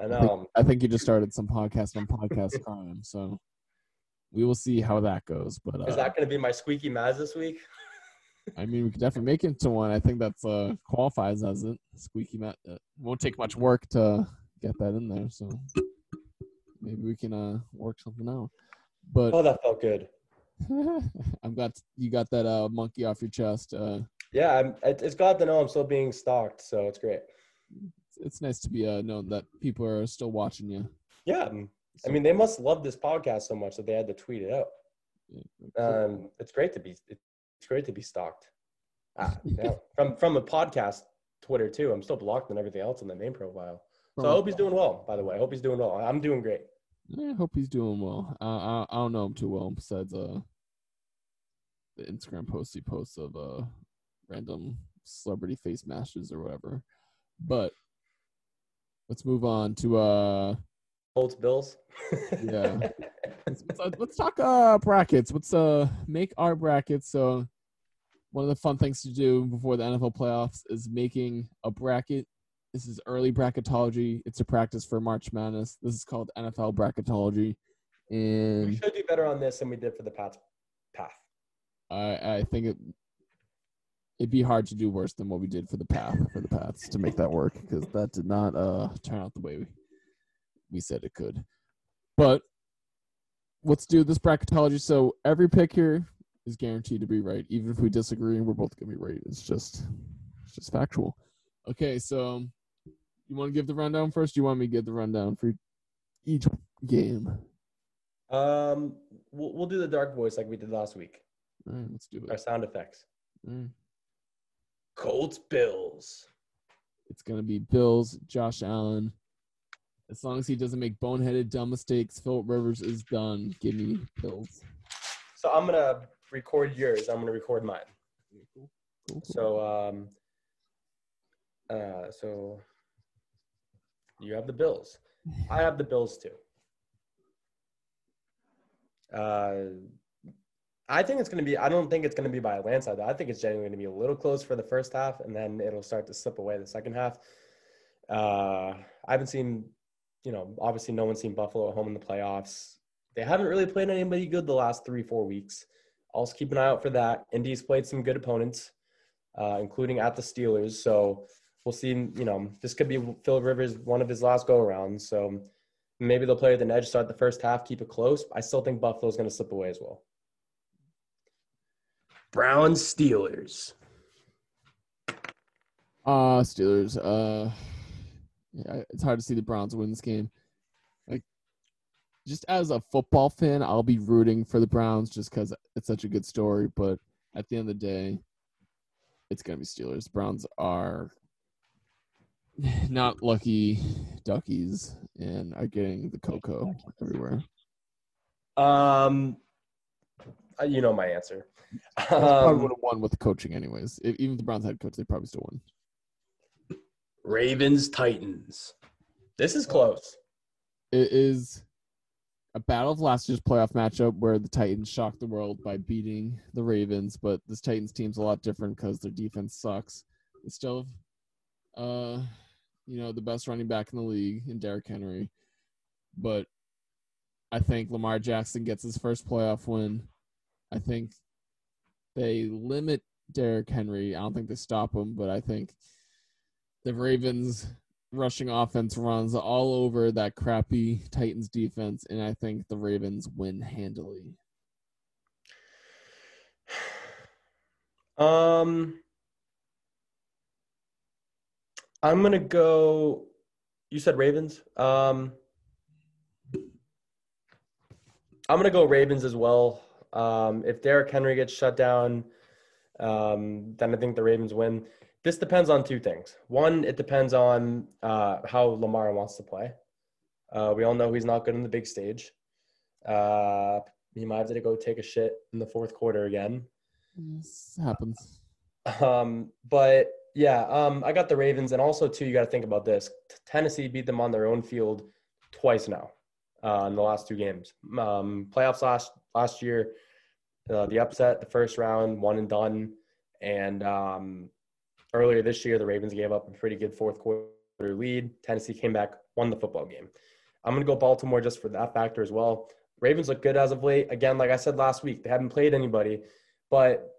I know. I think, I think you just started some podcast on podcast crime. So we will see how that goes. But uh, is that going to be my squeaky Mazz this week? I mean, we could definitely make it to one. I think that's uh qualifies as it. Squeaky Mazz. Uh, won't take much work to get that in there. So maybe we can uh work something out. But oh, that felt good. I'm glad you got that uh monkey off your chest. Uh, yeah, I'm, it's glad to know I'm still being stalked, so it's great. It's nice to be uh known that people are still watching you. Yeah, I mean, they must love this podcast so much that they had to tweet it out. Um, it's great to be it's great to be stalked. Ah, yeah. from from a podcast Twitter too. I'm still blocked and everything else on the main profile. So I hope he's doing well. By the way, I hope he's doing well. I'm doing great. I hope he's doing well. Uh, I I don't know him too well besides uh the Instagram posts he posts of uh random celebrity face mashes or whatever. But let's move on to uh Colts Bills. yeah. Let's, let's, uh, let's, talk uh brackets. Let's uh make our brackets. So one of the fun things to do before the NFL playoffs is making a bracket. This is early bracketology. It's a practice for March Madness. This is called NFL bracketology. And we should do better on this than we did for the path. Path. I I think it it'd be hard to do worse than what we did for the path for the paths to make that work because that did not uh turn out the way we we said it could. But let's do this bracketology. So every pick here is guaranteed to be right, even if we disagree. and We're both gonna be right. It's just, it's just factual. Okay, so you want to give the rundown first? you want me to give the rundown for each game? Um, we'll, we'll do the dark voice like we did last week. All right, let's do it. Our sound effects. Mm. Colts Bills. It's gonna be Bills. Josh Allen as long as he doesn't make boneheaded dumb mistakes, Philip Rivers is done. Give me pills. So I'm gonna record yours. I'm gonna record mine. Cool. Cool, So um, uh, so you have the Bills. I have the Bills too. Uh, I think it's going to be. I don't think it's going to be by a landslide. Though. I think it's genuinely going to be a little close for the first half, and then it'll start to slip away the second half. Uh, I haven't seen you know, obviously no one's seen Buffalo at home in the playoffs. They haven't really played anybody good the last three, four weeks. Also keep an eye out for that. Indy's played some good opponents, uh, including at the Steelers. So we'll see. You know, this could be Phil Rivers one of his last go arounds. So maybe they'll play with an edge, start the first half, keep it close. I still think Buffalo's going to slip away as well. Browns Steelers. Uh Steelers. Uh yeah, it's hard to see the Browns win this game. Like, just as a football fan, I'll be rooting for the Browns just because it's such a good story. But at the end of the day, it's gonna be Steelers. Browns are not lucky duckies and are getting the cocoa everywhere. Um, you know my answer. Browns probably Um, would have won with the coaching anyways. If, even if the Browns head coach, they probably still won. Ravens Titans. This is close. It is a battle of last year's playoff matchup where the Titans shocked the world by beating the Ravens, but this Titans team's a lot different because their defense sucks. They still have, uh, you know, the best running back in the league in Derrick Henry, but I think Lamar Jackson gets his first playoff win. I think they limit Derrick Henry. I don't think they stop him, but I think the Ravens rushing offense runs all over that crappy Titans defense, and I think the Ravens win handily. Um, I'm gonna go. You said Ravens. Um, I'm gonna go Ravens as well. Um, if Derrick Henry gets shut down, um, then I think the Ravens win. This depends on two things. One, it depends on uh, how Lamar wants to play. Uh, we all know he's not good in the big stage. Uh, he might have to go take a shit in the fourth quarter again. This happens. Um, but yeah, um, I got the Ravens, and also too, you got to think about this. Tennessee beat them on their own field twice now uh, in the last two games. Um, playoffs last last year, uh, the upset, the first round, one and done, and um, earlier this year, the Ravens gave up a pretty good fourth quarter lead. Tennessee came back, won the football game. I'm gonna go Baltimore just for that factor as well. Ravens look good as of late. Again, like I said last week, they haven't played anybody, but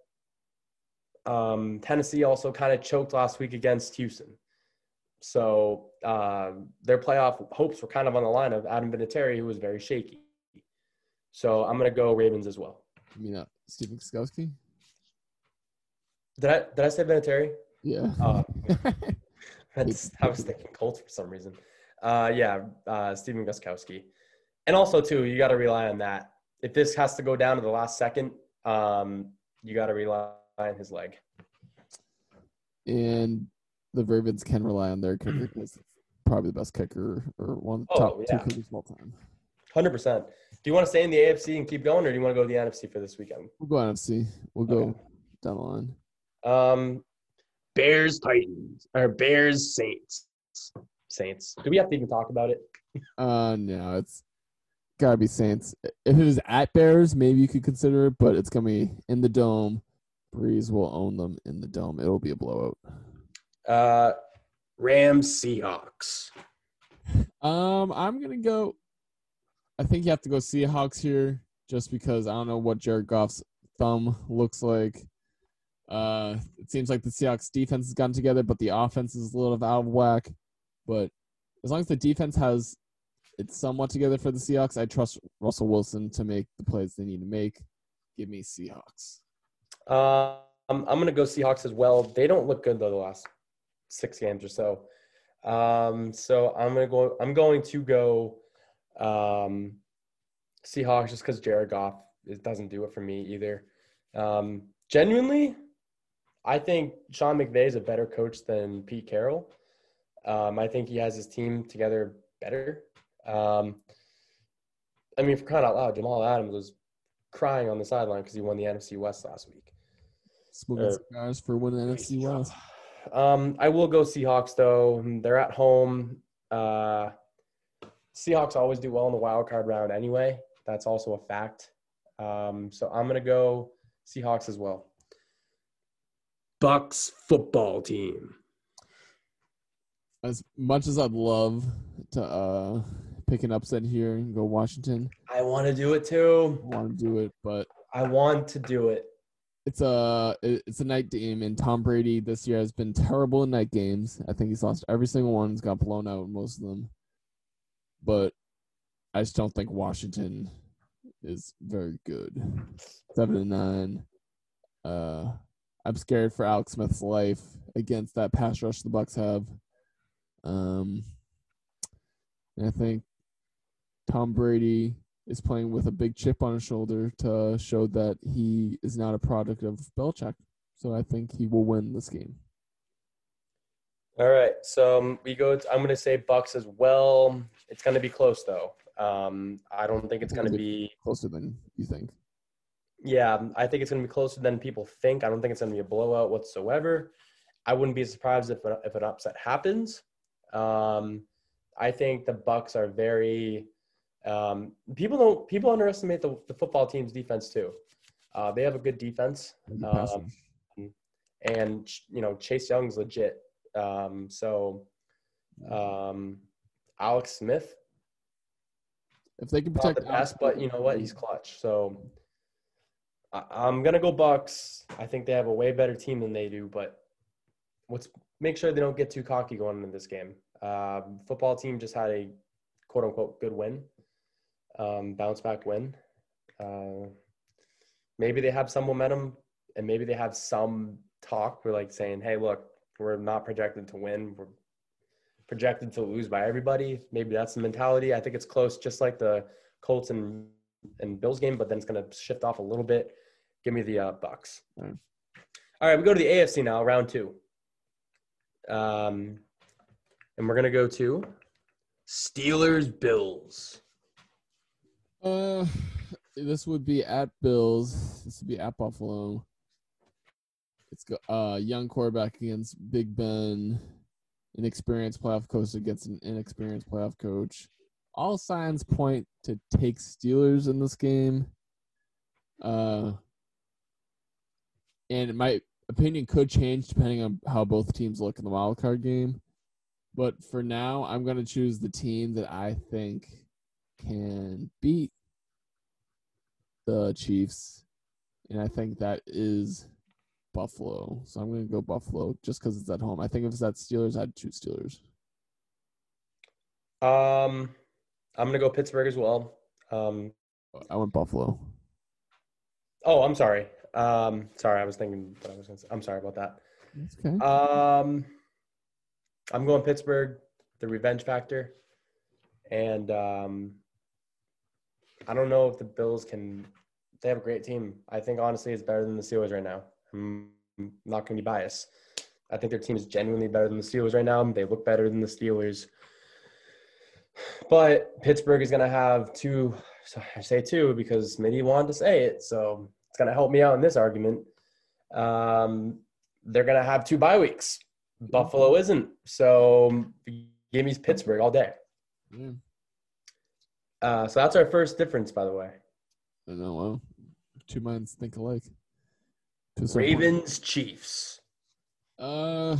um, Tennessee also kind of choked last week against Houston. So uh, their playoff hopes were kind of on the line of Adam Vinatieri, who was very shaky. So I'm going to go Ravens as well. I mean, uh, Stephen Gostkowski? Did I did I say Vinatieri? Yeah. Uh, That's, I was thinking Colts for some reason. Uh, yeah, uh, Stephen Gostkowski. And also, too, you got to rely on that. If this has to go down to the last second, um, you got to rely on his leg. and the Ravens can rely on their kicker because probably the best kicker or one of the Oh, top yeah. two kickers of all time. 100%. Do you want to stay in the AFC and keep going, or do you want to go to the NFC for this weekend? We'll go NFC. We'll go Okay. down the line. Um, Bears Titans or Bears Saints. Saints. Do we have to even talk about it? Uh, no, it's gotta be Saints. If it was at Bears, maybe you could consider it, but it's gonna be in the dome. Brees will own them in the dome. It'll be a blowout. Uh, Rams Seahawks. Um, I'm gonna go. I think you have to go Seahawks here, just because I don't know what Jared Goff's thumb looks like. Uh, it seems like the Seahawks defense has gotten together, but the offense is a little out of whack. But as long as the defense has it somewhat together for the Seahawks, I trust Russell Wilson to make the plays they need to make. Give me Seahawks. Um, I'm going to go Seahawks as well. They don't look good though the last six games or so. Um, so I'm going to go. I'm going to go um, Seahawks just because Jared Goff it doesn't do it for me either. Um, genuinely, I think Sean McVay is a better coach than Pete Carroll. Um, I think he has his team together better. Um, I mean, for crying out loud, Jamal Adams was crying on the sideline because he won the NFC West last week. Smoking cigars for winning the NFC West. Um, I will go Seahawks though. They're at home. Uh, Seahawks always do well in the wild card round anyway. That's also a fact. Um, so I'm gonna go Seahawks as well. Bucs football team. As much as I'd love to uh, pick an upset here and go Washington, I want to do it too. I want to do it, but I want to do it. it's a it's a night game, and Tom Brady this year has been terrible in night games. I think he's lost every single one. He's got blown out in most of them, but I just don't think Washington is very good. Seven and nine. Uh, I'm scared for Alex Smith's life against that pass rush the Bucs have. Um, and I think Tom Brady is playing with a big chip on his shoulder to show that he is not a product of Belichick. So I think he will win this game. All right, so um, we go. To, I'm going to say Bucs as well. It's going to be close though. Um, I don't think it's going to be closer than you think. Yeah, I think it's going to be closer than people think. I don't think it's going to be a blowout whatsoever. I wouldn't be surprised if if an upset happens. Um, I think the Bucs are very. Um, people don't people underestimate the, the football team's defense too. Uh, they have a good defense, um, and you know Chase Young's legit. Um, so, um, Alex Smith. If they can protect the best, but you know what, he's clutch. So, I, I'm gonna go Bucs. I think they have a way better team than they do, but let's make sure they don't get too cocky going into this game. Um, football team just had a quote unquote good win, um, bounce back win. Uh, maybe they have some momentum and maybe they have some talk. We're like saying, hey, look, we're not projected to win. We're projected to lose by everybody. Maybe that's the mentality. I think it's close, just like the Colts and, and Bills game, but then it's going to shift off a little bit. Give me the uh, Bucs. Mm. All right, we go to the AFC now, round two. Um, and we're going to go to Steelers Bills. Uh, this would be at Bills. This would be at Buffalo. It's uh young quarterback against Big Ben, inexperienced playoff coach against an inexperienced playoff coach. All signs point to take Steelers in this game. Uh, and my opinion could change depending on how both teams look in the wild card game. But for now, I'm going to choose the team that I think can beat the Chiefs, and I think that is Buffalo. So I'm going to go Buffalo just because it's at home. I think if it's at Steelers, I'd choose Steelers. Um, I'm going to go Pittsburgh as well. Um, I went Buffalo. Oh, I'm sorry. Um, sorry, I was thinking what I was going to say. I'm sorry about that. That's okay. Um, I'm going Pittsburgh, the revenge factor, and um, I don't know if the Bills can. They have a great team. I think honestly, it's better than the Steelers right now. I'm not going to be biased. I think their team is genuinely better than the Steelers right now. They look better than the Steelers. But Pittsburgh is going to have two. I say two because you wanted to say it, so it's going to help me out in this argument. Um, they're going to have two bye weeks. Buffalo isn't. So give me Pittsburgh all day. Uh, so that's our first difference, by the way. I know. Well, two minds think alike. Ravens Chiefs. Uh,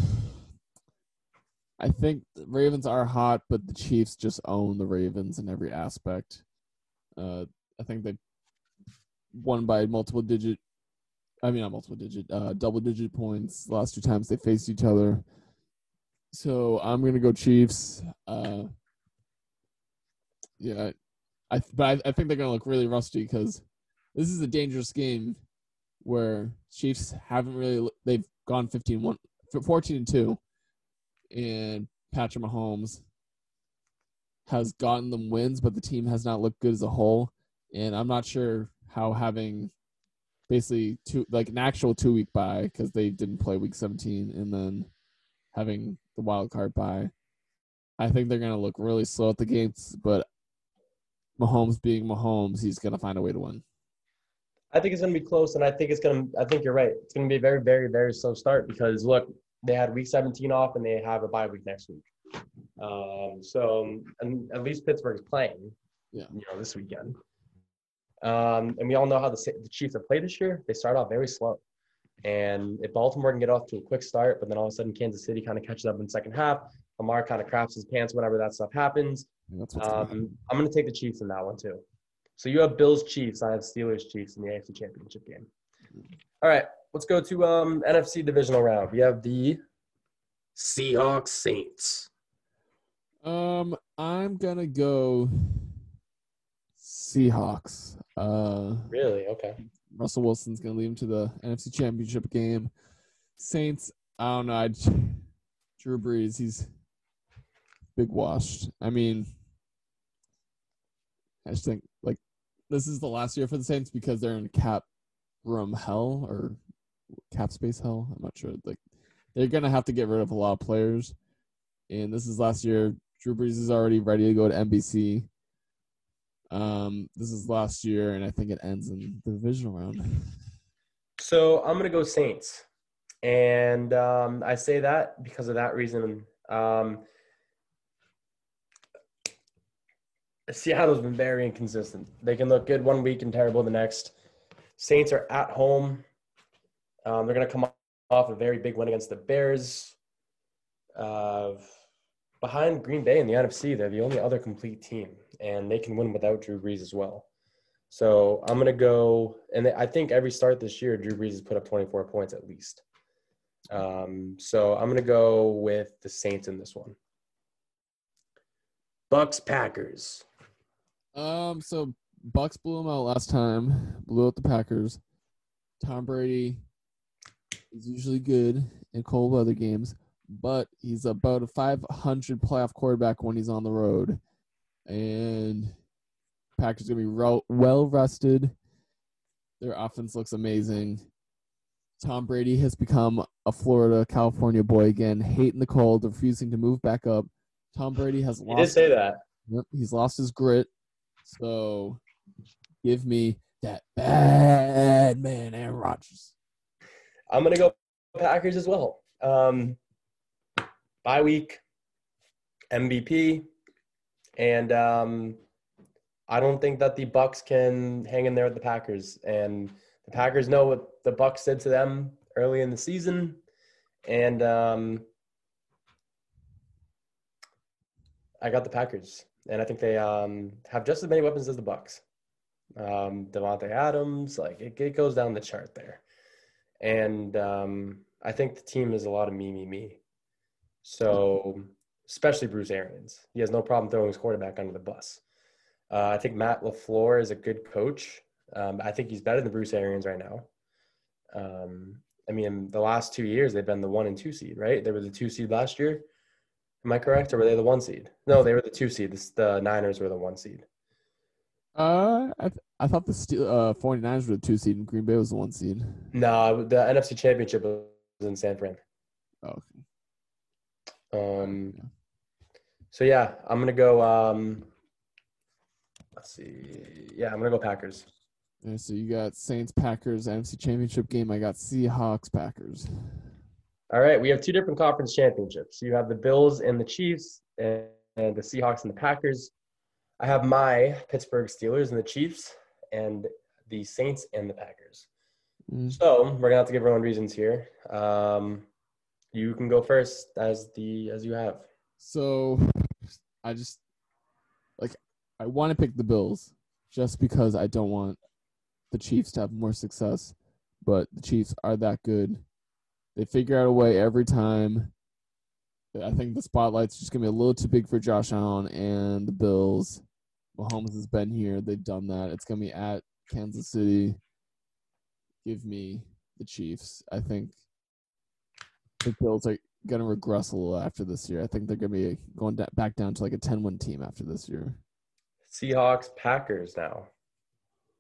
I think the Ravens are hot, but the Chiefs just own the Ravens in every aspect. Uh, I think they won by multiple digit. I mean, not multiple digit, uh, double digit points the last two times they faced each other. So I'm gonna go Chiefs. Uh, yeah, I but I, I think they're gonna look really rusty because this is a dangerous game where Chiefs haven't really they've gone 15 1 14 and 2 and Patrick Mahomes has gotten them wins but the team has not looked good as a whole. And I'm not sure how having basically two like an actual 2 week bye cuz they didn't play week 17 and then having the wild card bye. I think they're going to look really slow at the gates but Mahomes being Mahomes he's going to find a way to win. I think it's going to be close, and I think it's going to. I think you're right. It's going to be a very, very, very slow start because look, they had week 17 off, and they have a bye week next week. Um, so, and at least Pittsburgh's playing. Yeah. You know, this weekend. Um, and we all know how the, the Chiefs have played this year. They start off very slow. And if Baltimore can get off to a quick start, but then all of a sudden Kansas City kind of catches up in the second half, Lamar kind of craps his pants whenever that stuff happens. Um, I'm going to take the Chiefs in that one too. So you have Bills Chiefs. I have Steelers Chiefs in the AFC Championship game. All right, let's go to um, NFC divisional round. We have the Seahawks Saints. Um, I'm gonna go Seahawks. Uh, really? Okay. Russell Wilson's gonna lead him to the NFC Championship game. Saints. I don't know. I, Drew Brees. He's big washed. I mean, I just think like this is the last year for the Saints because they're in cap room hell or cap space hell. I'm not sure. Like they're gonna have to get rid of a lot of players, and this is last year. Drew Brees is already ready to go to NBC. Um, this is last year, and I think it ends in the divisional round. So I'm gonna go Saints, and um, I say that because of that reason. Um, Seattle's been very inconsistent. They can look good one week and terrible the next. Saints are at home. Um, they're going to come off a very big win against the Bears. Uh, behind Green Bay in the NFC, they're the only other complete team, and they can win without Drew Brees as well. So I'm going to go, and I think every start this year, Drew Brees has put up 24 points at least. Um, so I'm going to go with the Saints in this one. Bucs Packers. Um, so Bucs blew them out last time, blew out the Packers. Tom Brady is usually good in cold weather games, but he's about a 500 playoff quarterback when he's on the road. And Packers are gonna be well rested. Their offense looks amazing. Tom Brady has become a Florida, California boy again, hating the cold, refusing to move back up. Tom Brady has lost. He did say that. Yep, he's lost his grit. So give me that bad man Aaron Rodgers. I'm gonna go Packers as well. Um, bye week, MVP, and um, I don't think that the Bucs can hang in there with the Packers. And the Packers know what the Bucs did to them early in the season, and um, I got the Packers and I think they um, have just as many weapons as the Bucs. Um, Davante Adams, like it, it, goes down the chart there, and um, I think the team is a lot of me, me, me. So, especially Bruce Arians, he has no problem throwing his quarterback under the bus. Uh, I think Matt LaFleur is a good coach. Um, I think he's better than Bruce Arians right now. Um, I mean, the last two years they've been the one and two seed, right? They were the two seed last year. Am I correct, or were they the one seed? No, they were the two seed. The, the Niners were the one seed. Uh, I th- I thought the Steel, uh 49ers were the two seed and Green Bay was the one seed. No, the NFC Championship was in San Fran. Oh, okay. Um. So yeah, I'm gonna go. Um. Let's see. Yeah, I'm gonna go Packers. Yeah, so you got Saints Packers NFC Championship game. I got Seahawks Packers. All right, we have two different conference championships. You have the Bills and the Chiefs, and, and the Seahawks and the Packers. I have my Pittsburgh Steelers and the Chiefs, and the Saints and the Packers. Mm. So we're gonna have to give everyone reasons here. Um, you can go first as the as you have. So, I just like I want to pick the Bills just because I don't want the Chiefs to have more success, but the Chiefs are that good they figure out a way every time. I think the spotlight's just gonna be a little too big for Josh Allen and the Bills. Mahomes has been here; they've done that. It's gonna be at Kansas City. Give me the Chiefs. I think the Bills are gonna regress a little after this year. I think they're gonna be going back down to like a 10-win team after this year. Seahawks Packers now.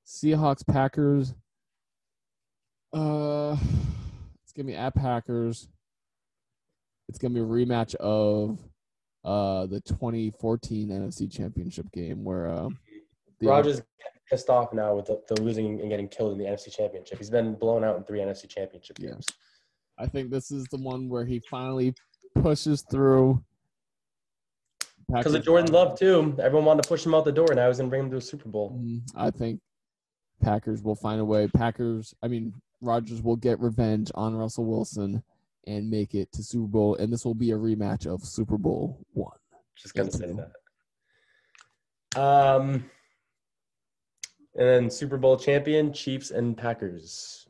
Seahawks Packers. Uh it's gonna be at Packers. It's gonna be a rematch of uh the 2014 NFC Championship game where uh Rodgers pissed off now with the, the, losing and getting killed in the NFC Championship. He's been blown out in three NFC Championship games. I think this is the one where he finally pushes through. Because of Jordan Love too. Everyone wanted to push him out the door, and I was gonna bring him to a Super Bowl. Mm-hmm. I think Packers will find a way. Packers, I mean, Rodgers will get revenge on Russell Wilson and make it to Super Bowl, and this will be a rematch of Super Bowl one. Just gonna say that. Um, and then Super Bowl champion Chiefs and Packers.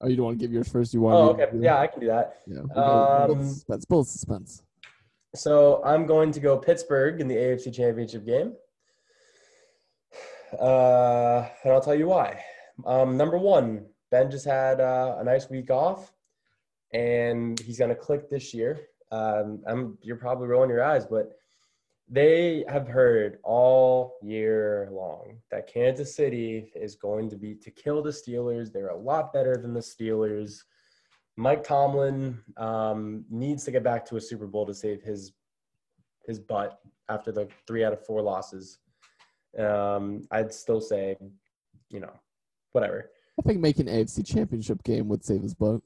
Oh, you don't want to give yours first? You want? Oh, okay. Yeah, I can do that. Yeah. Um, suspense. Suspense. So I'm going to go Pittsburgh in the AFC Championship game. Uh, and I'll tell you why. Um, number one, Ben just had uh, a nice week off, and he's going to click this year. Um, I'm, you're probably rolling your eyes, but they have heard all year long that Kansas City is going to be to kill the Steelers. They're a lot better than the Steelers. Mike Tomlin um, needs to get back to a Super Bowl to save his his butt after the three out of four losses. Um, I'd still say, you know, whatever. I think making AFC Championship game would save his butt.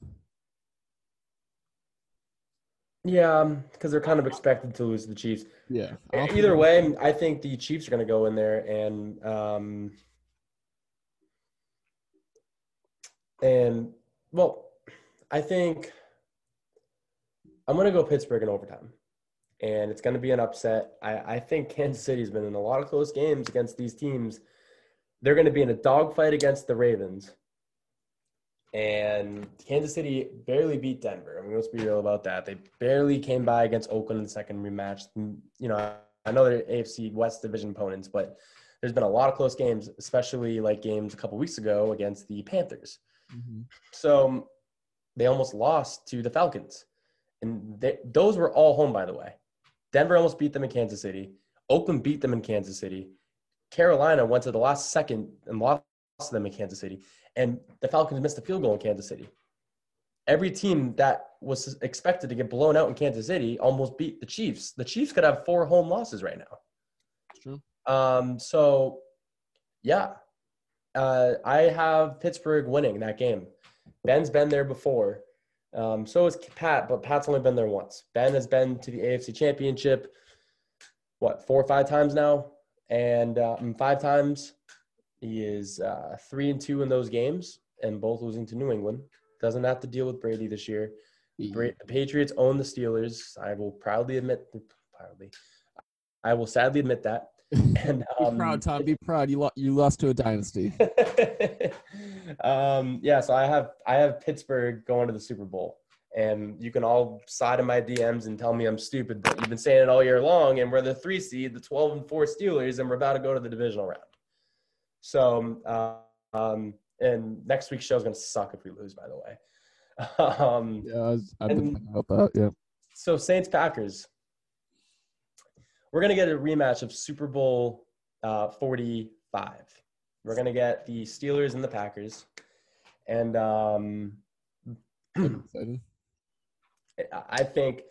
Yeah, because they're kind of expected to lose to the Chiefs. Yeah. Either way, I think the Chiefs are going to go in there and um, and well, I think I'm going to go Pittsburgh in overtime, and it's going to be an upset. I, I think Kansas City's been in a lot of close games against these teams. They're going to be in a dogfight against the Ravens and Kansas City barely beat Denver. I mean, let's be real about that. They barely came by against Oakland in the second rematch. You know, I know they're AFC West division opponents, but there's been a lot of close games, especially like games a couple weeks ago against the Panthers. Mm-hmm. So they almost lost to the Falcons, and they, those were all home, by the way. Denver almost beat them in Kansas City. Oakland beat them in Kansas City. Carolina went to the last second and lost to them in Kansas City and the Falcons missed a field goal in Kansas City. Every team that was expected to get blown out in Kansas City almost beat the Chiefs. The Chiefs could have four home losses right now. true. Um, so, yeah, uh, I have Pittsburgh winning that game. Ben's been there before. Um, so is Pat, but Pat's only been there once. Ben has been to the AFC Championship, what, four or five times now? And um, five times he is uh, three and two in those games, and both losing to New England. Doesn't have to deal with Brady this year. The Patriots own the Steelers. I will proudly admit, proudly, I will sadly admit that. And um, be proud, Tom. Be proud. You lost. You lost to a dynasty. um, yeah. So I have I have Pittsburgh going to the Super Bowl, and you can all side in my DMs and tell me I'm stupid, but you've been saying it all year long. And we're the three seed, the 12 and four Steelers, and we're about to go to the divisional round. So, um, and next week's show is going to suck if we lose, by the way. Um, yeah, I was, I've been thinking about that. Yeah. So, Saints Packers. We're going to get a rematch of Super Bowl uh, 45. We're going to get the Steelers and the Packers. And um, I think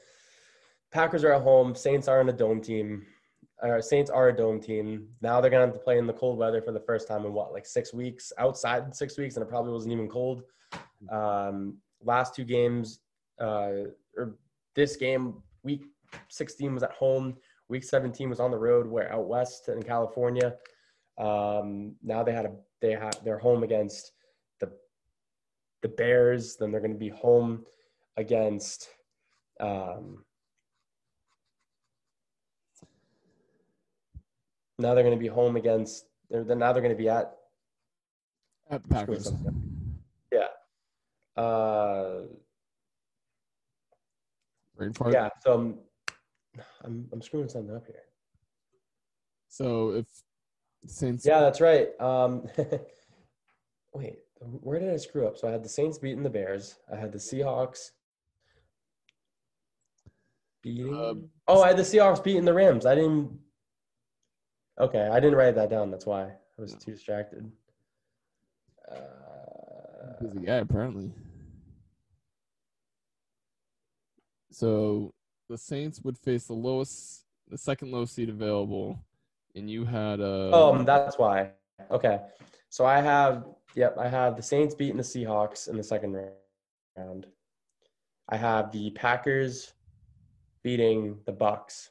Packers are at home, Saints are in a dome team uh, Saints are a dome team. Now they're gonna have to play in the cold weather for the first time in what, like six weeks outside six weeks, and it probably wasn't even cold. Um, last two games, uh, or this game, week 16 was at home. Week 17 was on the road, where out west in California. Um, now they had a they had they're home against the the Bears. Then they're going to be home against um, Now they're going to be home against. They're, now they're going to be at. At Packers. Yeah. Uh. Yeah. So I'm, I'm I'm screwing something up here. So if Saints. Yeah, that's right. Um, wait, where did I screw up? So I had the Saints beating the Bears. I had the Seahawks beating. Uh, oh, I had the Seahawks beating the Rams. I didn't. Okay, I didn't write that down. That's why I was too distracted. Uh, Busy guy, apparently. So the Saints would face the lowest, the second lowest seed available, and you had a. Uh, um, that's why. Okay, so I have. Yep, I have the Saints beating the Seahawks in the second round. I have the Packers beating the Bucs.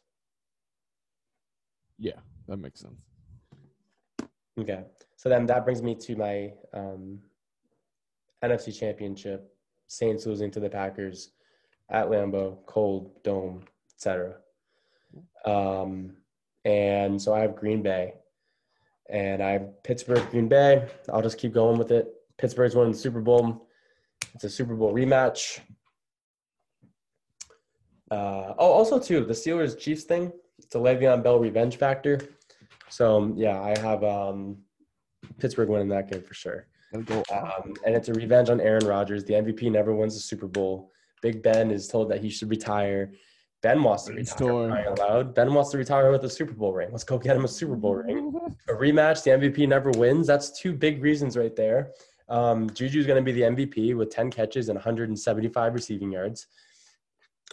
Yeah. That makes sense. Okay. So then that brings me to my um, NFC Championship. Saints losing to the Packers at Lambeau, cold dome, etc. Um, and so I have Green Bay, and I have Pittsburgh, Green Bay. I'll just keep going with it. Pittsburgh's won the Super Bowl. It's a Super Bowl rematch. Uh, oh, also too, the Steelers Chiefs thing. It's a Le'Veon Bell revenge factor. So um, yeah, I have um, Pittsburgh winning that game for sure. Um, and it's a revenge on Aaron Rodgers. The MVP never wins the Super Bowl. Big Ben is told that he should retire. Ben wants to retire. Loud. Ben wants to retire with a Super Bowl ring. Let's go get him a Super Bowl ring. A rematch. The MVP never wins. That's two big reasons right there. Um, Juju's going to be the MVP with 10 catches and 175 receiving yards.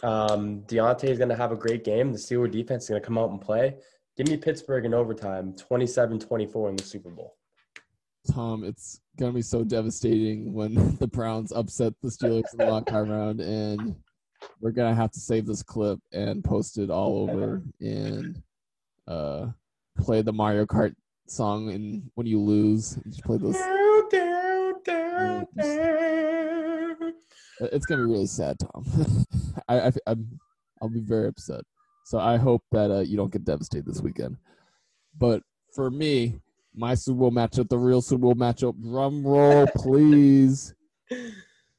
Um, Diontae is going to have a great game. The Steelers defense is going to come out and play. Give me Pittsburgh in overtime, 27 24 in the Super Bowl. Tom, it's gonna be so devastating when the Browns upset the Steelers in the wild card round, and we're gonna have to save this clip and post it all over and uh, play the Mario Kart song. And when you lose, you just play those. It's gonna be really sad, Tom. I, I I'm I'll be very upset. So I hope that uh, you don't get devastated this weekend. But for me, my Super Bowl matchup, the real Super Bowl matchup, drum roll, please.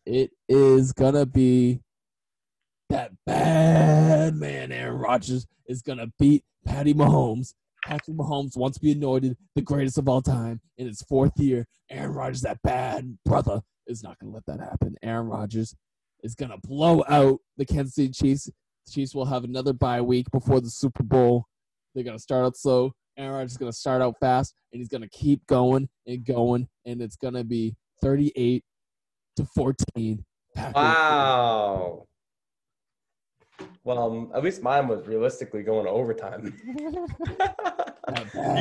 It is gonna be that bad man Aaron Rodgers is gonna beat Patty Mahomes. Patrick Mahomes wants to be anointed the greatest of all time in his fourth year. Aaron Rodgers, that bad brother, is not gonna let that happen. Aaron Rodgers is gonna blow out the Kansas City Chiefs. The Chiefs will have another bye week before the Super Bowl. They're gonna start out slow. Aaron Rodgers is gonna start out fast, and he's gonna keep going and going, and it's gonna be 38 to 14. Packers. Wow. Well, um, at least mine was realistically going to overtime. you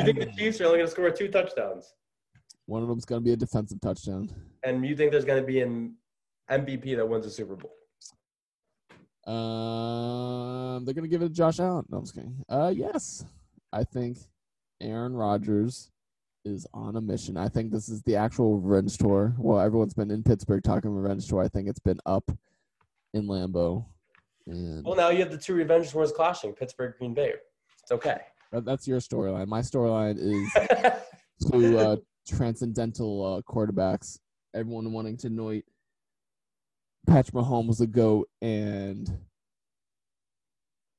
think the Chiefs are only going to score two touchdowns? One of them's gonna be a defensive touchdown. And you think there's going to be an MVP that wins the Super Bowl? Um, they're gonna give it to Josh Allen. No, I'm just kidding. Uh, yes, I think Aaron Rodgers is on a mission. I think this is the actual revenge tour. Well, everyone's been in Pittsburgh talking revenge tour. I think it's been up in Lambeau. And Well, now you have the two revenge tours clashing Pittsburgh, Green Bay. It's okay. that, that's your storyline. My storyline is two uh, transcendental uh, quarterbacks. Everyone wanting to anoint Patrick Mahomes was the goat, and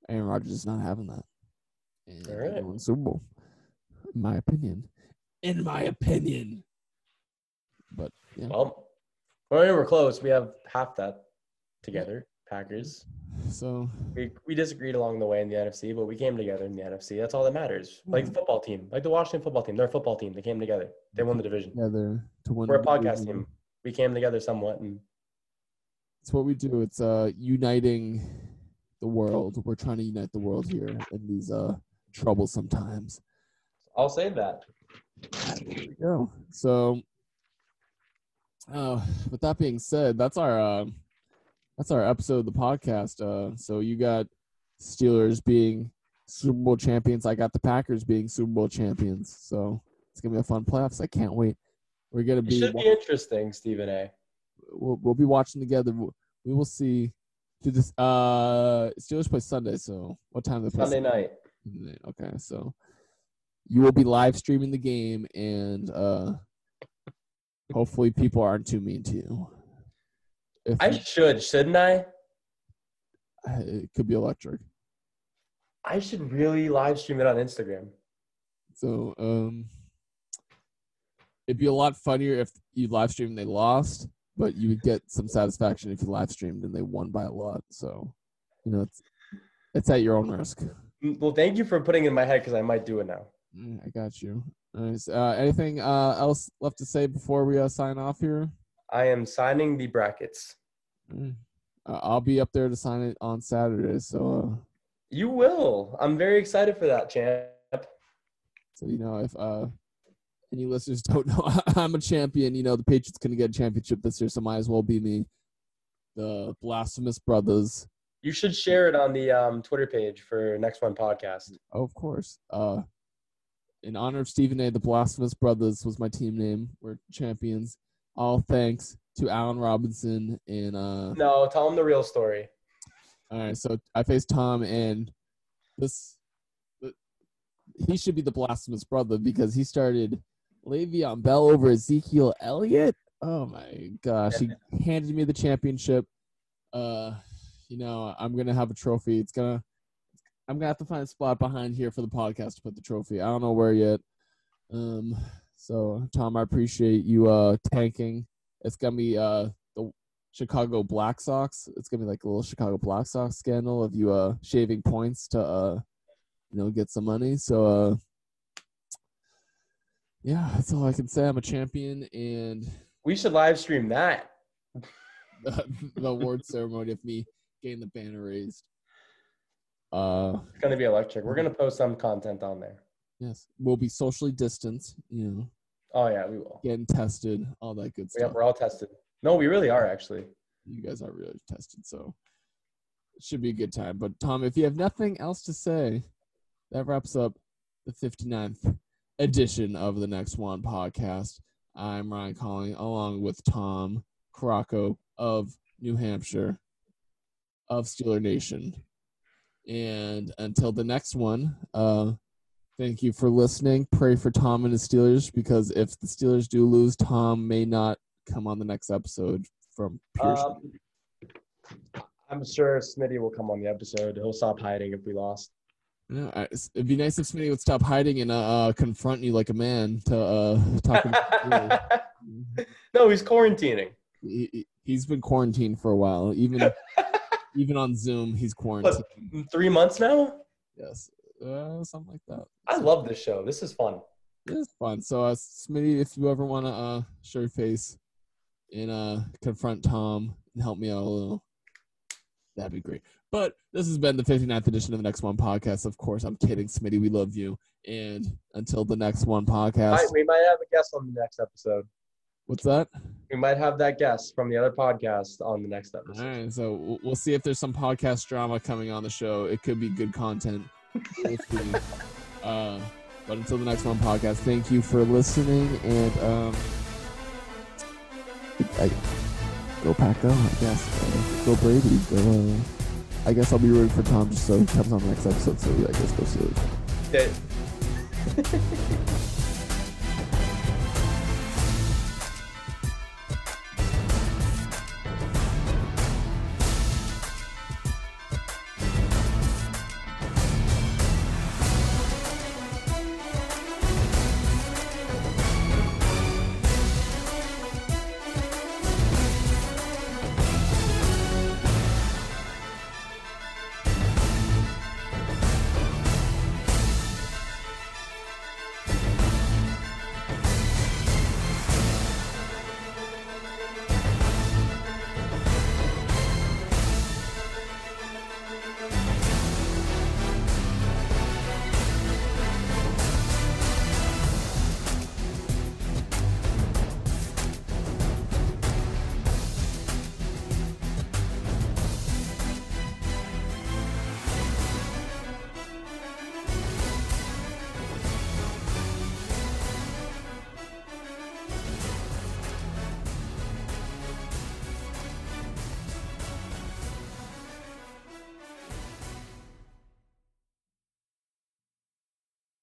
Aaron Rodgers is not having that. And All right. won Super Bowl, in my opinion. In my opinion. But yeah, well, well, we're close. We have half that together. Packers. so We, we disagreed along the way in the NFC, but we came together in the NFC. That's all that matters. Like the football team, like the Washington football team. They're a football team. They came together. They won the division. together to win. We're a podcast division. team. We came together somewhat, and It's what we do. It's uh uniting the world. We're trying to unite the world here in these uh troublesome times. I'll say that. There we go. So, uh, with that being said, that's our uh, that's our episode of the podcast. Uh, so you got Steelers being Super Bowl champions. I got the Packers being Super Bowl champions. So it's gonna be a fun playoffs. I can't wait. We're gonna It be should be interesting, Stephen A. we'll, we'll be watching together. We'll- see. Do this. Uh, Steelers play Sunday. So what time they play? Sunday night. Sunday? Okay, so you will be live streaming the game, and uh, hopefully people aren't too mean to you. If I should, shouldn't I? it could be electric. I should really live stream it on Instagram. So um, it'd be a lot funnier if you live streamed and they lost, but you would get some satisfaction if you live streamed and they won by a lot. So you know it's it's at your own risk. Mm, Well, thank you for putting it in my head because I might do it now. Mm, I got you. Nice. Uh, anything uh, else left to say before we uh, sign off here? I am signing the brackets. Mm. Uh, I'll be up there to sign it on Saturday. So, uh, You will. I'm very excited for that, champ. so you know, if uh, any listeners don't know, I'm a champion. You know, the Patriots going to get a championship this year, so might as well be me. The blasphemous brothers. You should share it on the um, Twitter page for Next One podcast. Oh, of course. Uh, in honor of Stephen A., the Blasphemous Brothers was my team name. We're champions. All thanks to Allen Robinson and uh, No, tell them the real story. All right, so I faced Tom, and this he should be the blasphemous brother because he started Le'Veon Bell over Ezekiel Elliott. Oh my gosh, he handed me the championship. Uh, you know, I'm gonna have a trophy. It's gonna, I'm gonna have to find a spot behind here for the podcast to put the trophy. I don't know where yet. Um, so Tom, I appreciate you uh tanking. It's gonna be uh the Chicago Black Sox. It's gonna be like a little Chicago Black Sox scandal of you uh shaving points to uh you know get some money. So uh yeah, that's all I can say. I'm a champion and We should live stream that. the, the award ceremony of me getting the banner raised. Uh, It's gonna be electric. We're gonna post some content on there. yes, we'll be socially distanced. You know, Oh yeah, we will. getting tested, all that good stuff. Yeah, we're all tested. No, we really are actually. You guys are really tested, so it should be a good time. But Tom, if you have nothing else to say, that wraps up the 59th edition of the Next One podcast. I'm Ryan Calling, along with Tom Caraco of New Hampshire, of Steeler Nation. And until the next one, uh, thank you for listening. Pray for Tom and his Steelers because if the Steelers do lose, Tom may not come on the next episode from pure Um, I'm sure Smitty will come on the episode. He'll stop hiding if we lost. I, it'd be nice if Smitty would stop hiding and uh, uh, confront you like a man to uh, talk about. no, he's quarantining. he, he's been quarantined for a while. Even even on Zoom, he's quarantined. Three months now. Yes, uh, something like that. I love this show. This is fun. It's fun. So, uh, Smitty, if you ever want to uh, show your face and uh, confront Tom and help me out a little, that'd be great. But this has been the 59th edition of the Next One podcast. Of course, I'm kidding, Smitty. We love you. And until the next one podcast, we might have a guest on the next episode. what's that? We might have that guest from the other podcast on the next episode. right, so we'll- see if there's some podcast drama coming on the show. It could be good content. Uh, but until the next one podcast, thank you for listening, and um, I, go pack go. I guess go Brady. Go. Uh, I guess I'll be rooting for Tom just so he comes on the next episode. So I guess go Steelers. That-